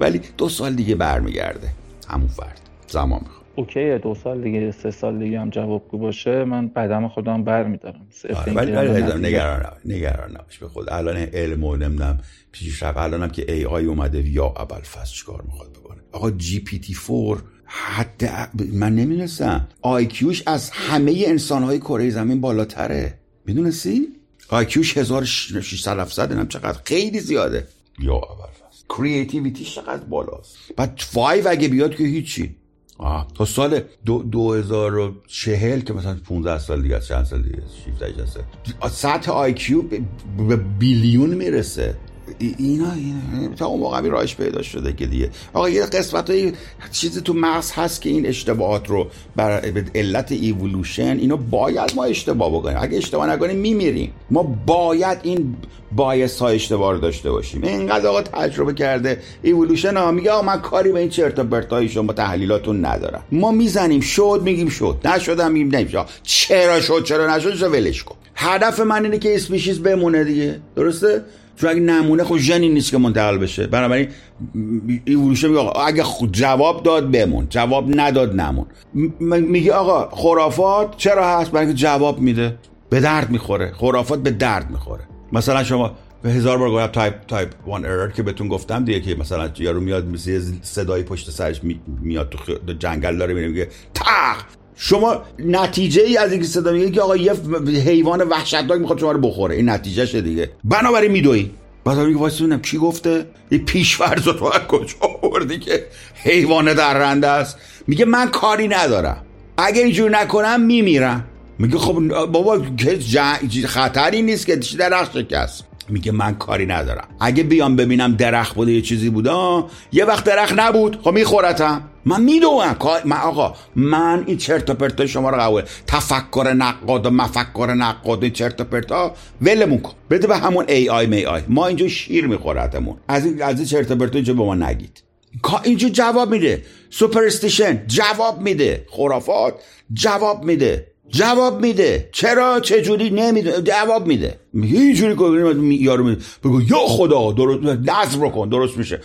ولی دو سال دیگه برمیگرده. همون فرد. زمان می‌خواد. okay دو سال دیگه سه سال دیگه هم جوابگو باشه. من قدم خودم برمیدارم. آره ولی ولی نگران نگران نباش. به خود الان علم و نمی‌دونم پیشرفت الانم که AI اومده یا ابوالفضل چیکار می‌خواد بکنه؟ آقا GPT 4 حتی من نمی‌دونستم. IQ ش از همه انسانهای کره زمین بالاتره. می‌دونستی؟ IQ ش 1600 700 هم چقدر؟ خیلی زیاده. یا اول creativity چقدر بالاست؟ بعد five اگه بیاد که هیچی. آه. تا سال دو, 2040 که مثلا 15 سال دیگه چند سال دیگه 17 سال سطح IQ به billion می‌رسه. اینا, اینا تا اون موقع راهش پیدا شده که دیگه. آقا یه قسمت های چیزی تو مغز هست که این اشتباهات رو بر علت ایولوشن اینو باید ما اشتباه بکنیم. اگه اشتباه نکنیم میمیریم. ما باید این bias ها اشتباه رو داشته باشیم. اینقدر آقا تجربه کرده ایولوشن ها میگه آقا من کاری به این چرت و پرتای شما تحلیلاتون ندارم. ما می‌زنیم شد میگیم شد. نشدم میگیم نمیشه. چرا شد چرا نشد ولش کن. هدف من اینه که species بمونه دیگه. درسته؟ چون اگه نمونه خود ژنی نیست که منتقل بشه. بنابراین ایولوشن میگه آقا اگه جواب داد بمون. جواب نداد نمون. میگه آقا خرافات چرا هست؟ برای جواب میده. به درد می‌خوره. خرافات به درد می‌خوره. مثلا شما به هزار بار گفتم type type one error که بهتون گفتم دیگه که مثلا یارو میاد مثل صدای پشت سرش میاد تو جنگل داره میگه تخ! شما نتیجه ای از اینکه صدا میگه که آقا یه حیوان وحشتناک می‌خواد شما رو بخوره. این نتیجه شه دیگه. بنابراین میدوی بعد میگه واسه کی گفته؟ یه پیشورز تو کجا آوردی که حیوان درنده است؟ میگه من کاری ندارم. اگه اینجور نکنم میمیرم. میگه خب بابا خطری نیست که درخت شکست. میگه من کاری ندارم. اگه بیام ببینم درخت بوده یه چیزی بوده یه وقت درخت نبود. خب میخورتم. من می‌دونم. من آقا من این چرت و پرتا شما رو قبول تفکر نقاد و مفکر نقاد این چرت و پرتا ولمون کن. بده به همون AI می آی ما اینجا شیر میخورتمون. از این از این چرت و پرتا اینجا به ما نگید. اینجا جواب میده. superstition جواب میده. خرافات جواب میده. جواب میده. چرا چه جوری نمی‌دونه؟ جواب میده. یه جوری کنه یارو بگو یا خدا درست نظر رو کن درست میشه.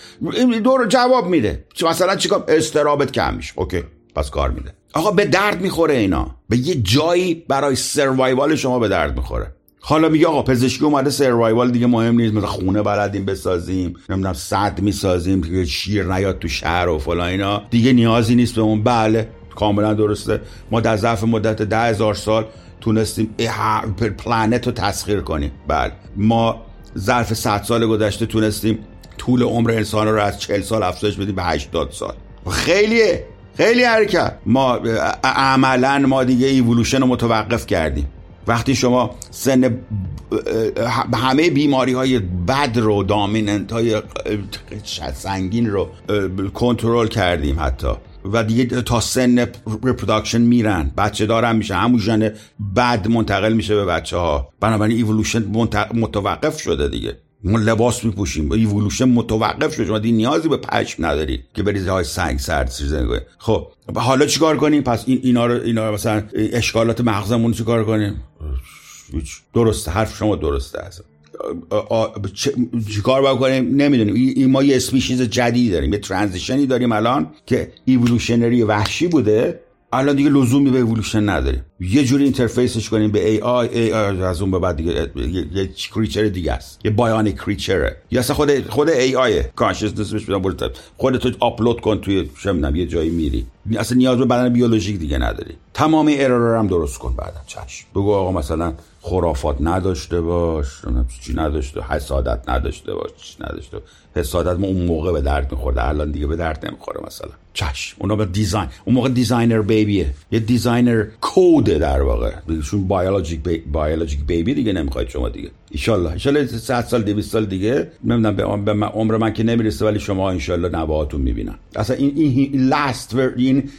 دور جواب میده. مثلا چیکار اضطرابت کم میشه. okay پس کار میده. آقا به درد می‌خوره اینا. به یه جایی برای survival شما به درد می‌خوره. حالا میگه آقا پزشکی اومده سروایوال دیگه مهم نیست. مثلا خونه بلدیم بسازیم نمی‌دونم صد می‌سازیم شیر نیاد تو شهر و فلان اینا. دیگه نیازی نیست به اون. بله. کاملا درسته. ما در ظرف مدت ده هزار سال تونستیم پلنت رو تسخیر کنیم. بله. ما ظرف 100 سال گذشته تونستیم طول عمر انسان رو از 40 سال افزایش بدیم به 80 سال. خیلیه. خیلی حرکت. ما عملا ما دیگه ایولوشن رو متوقف کردیم. وقتی شما سن همه بیماری های بد رو dominant های سنگین رو کنترل کردیم حتی. و دیگه تا سن reproduction میرن. بچه دارن میشه. همون ژن بد منتقل میشه به بچه ها بنابراین ایولوشن متوقف شده دیگه. ما لباس میپوشیم. ایولوشن متوقف شده. شما دیگه نیازی به پشم نداری که بریزه های سنگ سرد زندگی خب حالا چیکار کنیم؟ پس این اینا رو اینا رو مثلا اشکالات مغزمون چیکار کنیم؟ درسته. حرف شما درسته اصلا. چیکار باید کنیم؟ نمی‌دونیم. ما یه species جدید داریم یه transition ی داریم الان که evolutionary وحشی بوده. الان دیگه لزومی به ایولوشن نداریم. یه جوری interface ش کنیم به AI AI از اون به بعد دیگه یه creature دیگه است. یه bionic creature ه یا اصلا خود خود AI consciousness بهش بدم خودت آپلود کن توی چه یه جایی میری. اصلا نیاز به بدن بیولوژیک دیگه نداری. تمام error هم درست کن بعدا چشم. بگو آقا مثلا خرافات نداشته باش چی نداشته حسادت نداشته باش چی نداشته حسادت ما اون موقع به درد میخورده الان دیگه به درد نمی‌خوره مثلا. چشم. اونا به design اون موقع designer baby ه. یه designer code ه در واقع. چون بیولوژیک بی... بیولوژیک baby دیگه نمی‌خواید شما دیگه. ایشالله ایشالله 100 سال 200 سال دیگه. نمی‌دونم به, عمر من که نمی‌رسه ولی شما انشالله نواتون می‌بینن اصلا این این last این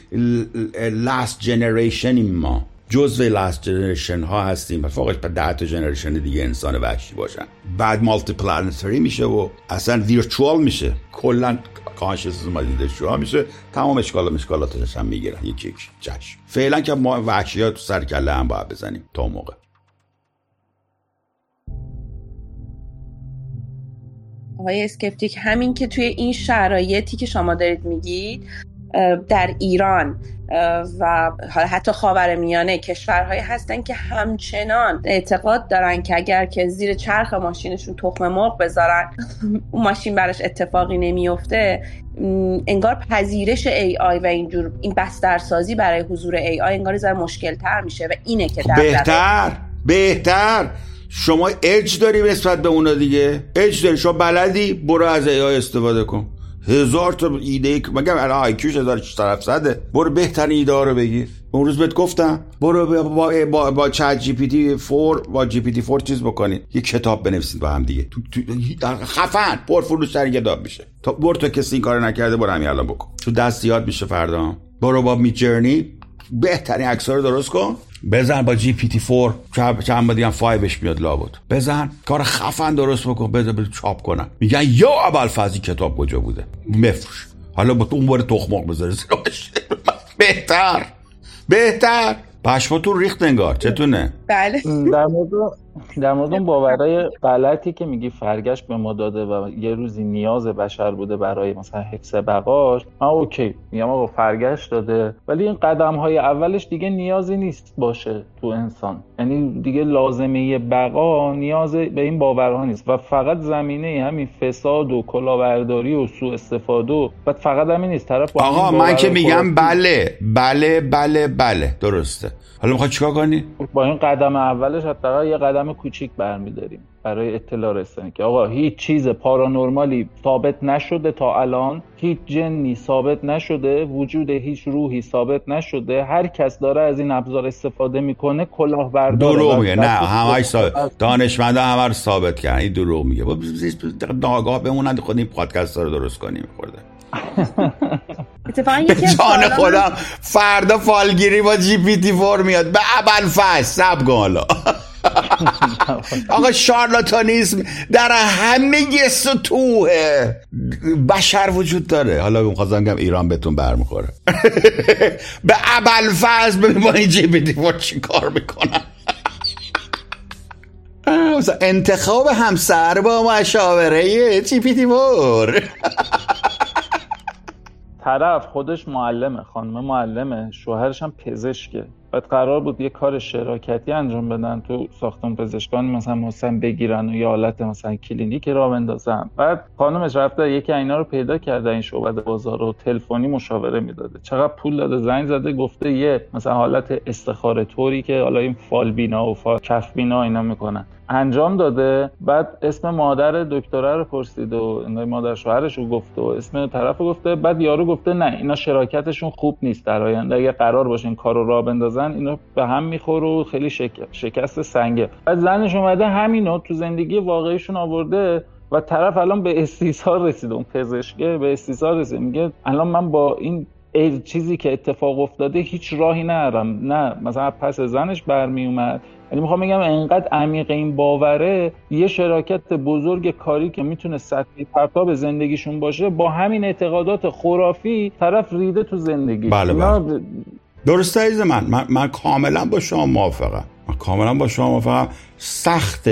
last generation ما. جزء last generation ها هستیم. فوقش به ده تا generation دیگه انسان وحشی باشن. بعد multi planetary میشه و اصلا virtual میشه. کلا conscious ما دیده شو میشه. تمام اشکال و مشکلاتش هم می‌گیرن. یکی یکی چشم. فعلا که ما وحشی ها تو سر کله هم باید بزنیم تا موقع. آقای skeptic همین که توی این شرایطی که شما دارید میگید در ایران و حتی خاور میانه کشورهایی هستن که همچنان اعتقاد دارن که اگر که زیر چرخ ماشینشون تخم مرغ بذارن اون ماشین براش اتفاقی نمیفته انگار پذیرش ای آی و اینجور این بسترسازی برای حضور ای آی انگار زر مشکل تر میشه و اینه که در بهتر بهتر. شما اج داری نسبت به اونا دیگه؟ اج داری. شما بلدی؟ برو از ای استفاده کن. هزار تا ایده مگه الان IQ ش 1600 برو بهترین ایده ها رو بگیر. اون روز بهت گفتم برو با با, با, ChatGPT 4 با GPT 4 چیز بکنید. یه کتاب بنویسید با هم دیگه. تو, تو خفن. پر فروش ترین کتاب میشه. تا برو تا کسی این کارو نکرده برو همین الان بکن. تو دست زیاد میشه فردا. برو با Midjourney بهترین عکس رو درست کن. بزن با GPT 4 چند دیگه 5 میاد لابد. بزن کار خفن درست بکن بزن بزن چاپ کنن. میگن یا ابوالفضل این کتاب کجا بوده؟ بفروش حالا با تو اون بار تخمق بذاری بهتر. بهتر. پشماتون ریخت انگار چتونه؟ بله. در مورد در مورد اون باورهای غلطی که میگی فرگشت به ما داده و یه روزی نیاز بشر بوده برای مثلا حفظ بقاش من اوکی میگم آقا فرگشت داده ولی این قدم های اولش دیگه نیازی نیست باشه تو انسان. یعنی دیگه لازمه بقا نیاز به این باورها نیست. و فقط زمینه همین فساد و کلاهبرداری و سوء استفاده و فقط همین نیست. طرف آقا من که میگم بله بله بله بله. درسته. حالا می‌خوای چیکار کنی؟ با این قدم اولش حداقل یه قدم کوچیک برمیداریم برای اطلاع رسانی که آقا هیچ چیز پارانورمالی ثابت نشده تا الان هیچ جنی ثابت نشده وجود هیچ روحی ثابت نشده هر کس داره از این ابزار استفاده می‌کنه کلاهبردار دروغ میگه. نه همش ثابت. دانشمندا همه ثابت کردن. این دروغ میگه. ناگاه بمونن خود این پادکست رو درست کنیم خورده. اتفاقا جان خودم فردا فالگیری با GPT four میاد. به ابوالفضل سب حالا. آقا شارلاتانیسم در همه سطوح بشر وجود داره. حالا می‌خواستم بگم ایران بهتون برمیخوره. به ابوالفضل ببین با این GPT four چی کار می‌کنن. انتخاب همسر با مشاوره GPT four. طرف خودش معلمه خانم معلمه. شوهرش هم پزشکه. بعد قرار بود یه کار شراکتی انجام بدن تو ساختمون پزشکان مثلا مثلا بگیرن و یه حالت مثلا کلینیک را بندازن. بعد خانمش رفته یکی اینا رو پیدا کرده این شعبده بازا رو تلفنی مشاوره می‌داده. چقدر پول داده زنگ زده گفته یه مثلا حالت استخاره طوری که حالا این فال بینا و فال کف بینا اینا می‌کنن. انجام داده. بعد اسم مادر دکتره رو پرسید و مادر شوهرش رو گفته و اسم طرف گفته. بعد یارو گفته نه اینا شراکتشون خوب نیست در آینده. اگه قرار باشه این کارو راه بندازن اینا به هم می‌خوره و خیلی شکست سنگه. بعد زنش اومده همینو تو زندگی واقعیشون آورده و طرف الان به استیصال رسید اون پزشکه به استیصال رسید میگه الان من با این چیزی که اتفاق افتاده هیچ راهی ندارم. نه مثلا پس زنش برمی اومد یعنی می‌خوام بگم انقدر عمیق این باوره یه شراکت بزرگ کاری که می‌تونه سطحی پرتاب زندگیشون باشه با همین اعتقادات خرافی طرف ریده تو زندگی. بله بله. درسته ایز من. من من کاملا با شما موافقم. من کاملا با شما موافقم. سخت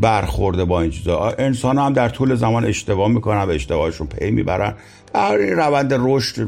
برخورده با این چیزا. انسان هم در طول زمان اشتباه می‌کنن به اشتباهشون پی می‌برن. در این روند رشد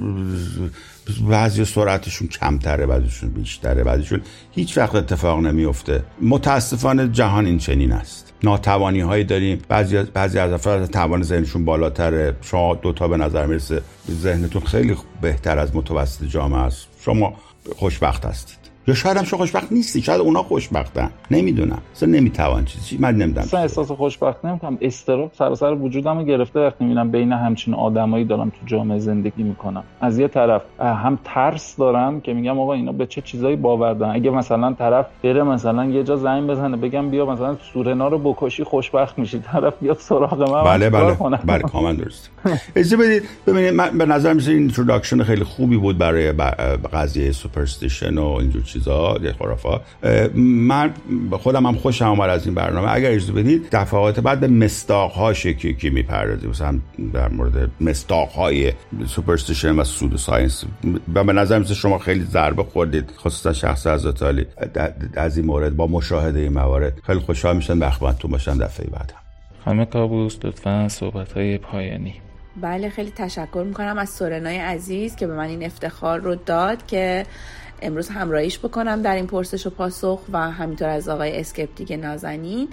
بعضی سرعتشون کمتره بعضیشون بیشتره بعضیشون هیچ وقت اتفاق نمیفته. متاسفانه جهان این چنین است. ناتوانی هایی داریم. بعضی بعضی از افراد توان ذهنشون بالاتره. شما دوتا به نظر می‌رسه ذهنتون خیلی بهتر از متوسط جامعه است. شما خوشبخت هستید. یا شاید هم شما خوشبخت نیستی. شاید اونا خوشبختن. نمی‌دونم. اصلا نمی‌توان چیزی من نمی‌دونم اصلا احساس خوشبخت نمی‌کنم. استراب سراسر وجودمو گرفته وقتی می‌بینم بین همچین آدمایی دارم تو جامعه زندگی می‌کنم. از یه طرف هم ترس دارم که میگم آقا اینا به چه چیزایی باور دارن. اگه مثلا طرف بره مثلا یه جا زنگ بزنه بگم بیا مثلا سورنا رو بکشی خوشبخت میشی. طرف بیاد سراغ من بله بله. بله کاملا درست. اجازه بدید ببینید من به نظر میاد این introduction خیلی خوبی بود برای قضیه superstition و اینجور چیزا یه خرافات من خودم هم خوشم آمد از این برنامه. اگر اجازه بدید دفعات بعد به مصداق هاش یکی یکی می‌پردازیم. مثلا در مورد مصداق های superstition و pseudoscience. و به نظر مثل شما خیلی ضربه خوردید. خصوصا شخص حضرتعالی از این مورد با مشاهده این موارد خیلی خوشحال میشن به تو باشن دفعه بعد خانم کابوس لطفا صحبت های پایانی. بله خیلی تشکر می‌کنم از سورنای عزیز که به من این افتخار رو داد که امروز همراهیش بکنم در این پرسش و پاسخ و همینطور از آقای اسکپتیک نازنین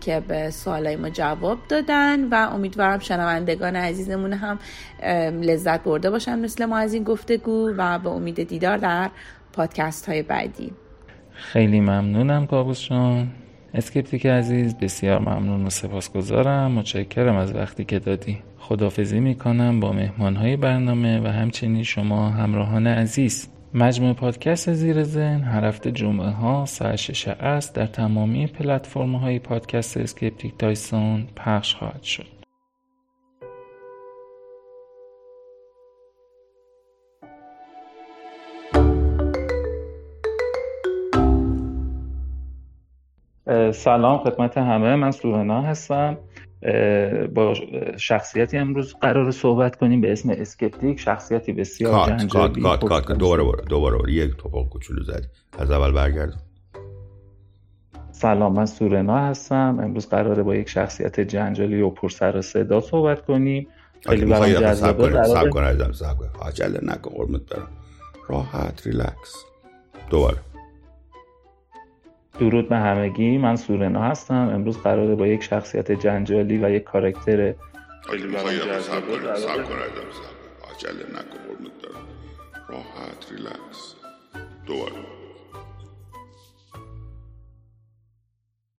که به سوالای ما جواب دادن و امیدوارم شنوندگان عزیزمون هم لذت برده باشن مثل ما از این گفتگو و به امید دیدار در پادکست های بعدی. خیلی ممنونم کابوس Skeptic عزیز بسیار ممنون و سپاسگزارم. متشکرم از وقتی که دادی. خدافظی می‌کنم با مهمانهای برنامه و همچنین شما همراهان عزیز. مجموعه پادکست زیر ذهن هر هفته جمعه ها ساعت 6 عصر در تمامی پلتفرم های پادکست Skeptic Tyson پخش خواهد شد. سلام خدمت همه. من سورنا هستم. با شخصیتی امروز قرار صحبت کنیم به اسم Skeptic شخصیتی بسیار کات کات کات کات دوباره برو دوباره برو. یک تپق کوچولو زدی. از اول برگردم سلام من سورنا هستم. امروز قراره با یک شخصیت جنجالی و پر سر و صدا صحبت کنیم. خیلی برام جذابه. صبر کن عزیزم صبر کن. عجله نکن قربونت برم. راحت ریلکس. دوباره. درود به همگی. من سورنا هستم. امروز قراره با یک شخصیت جنجالی و یک کاراکتر خیلی عجله نکن راحت ریلکس. دوباره.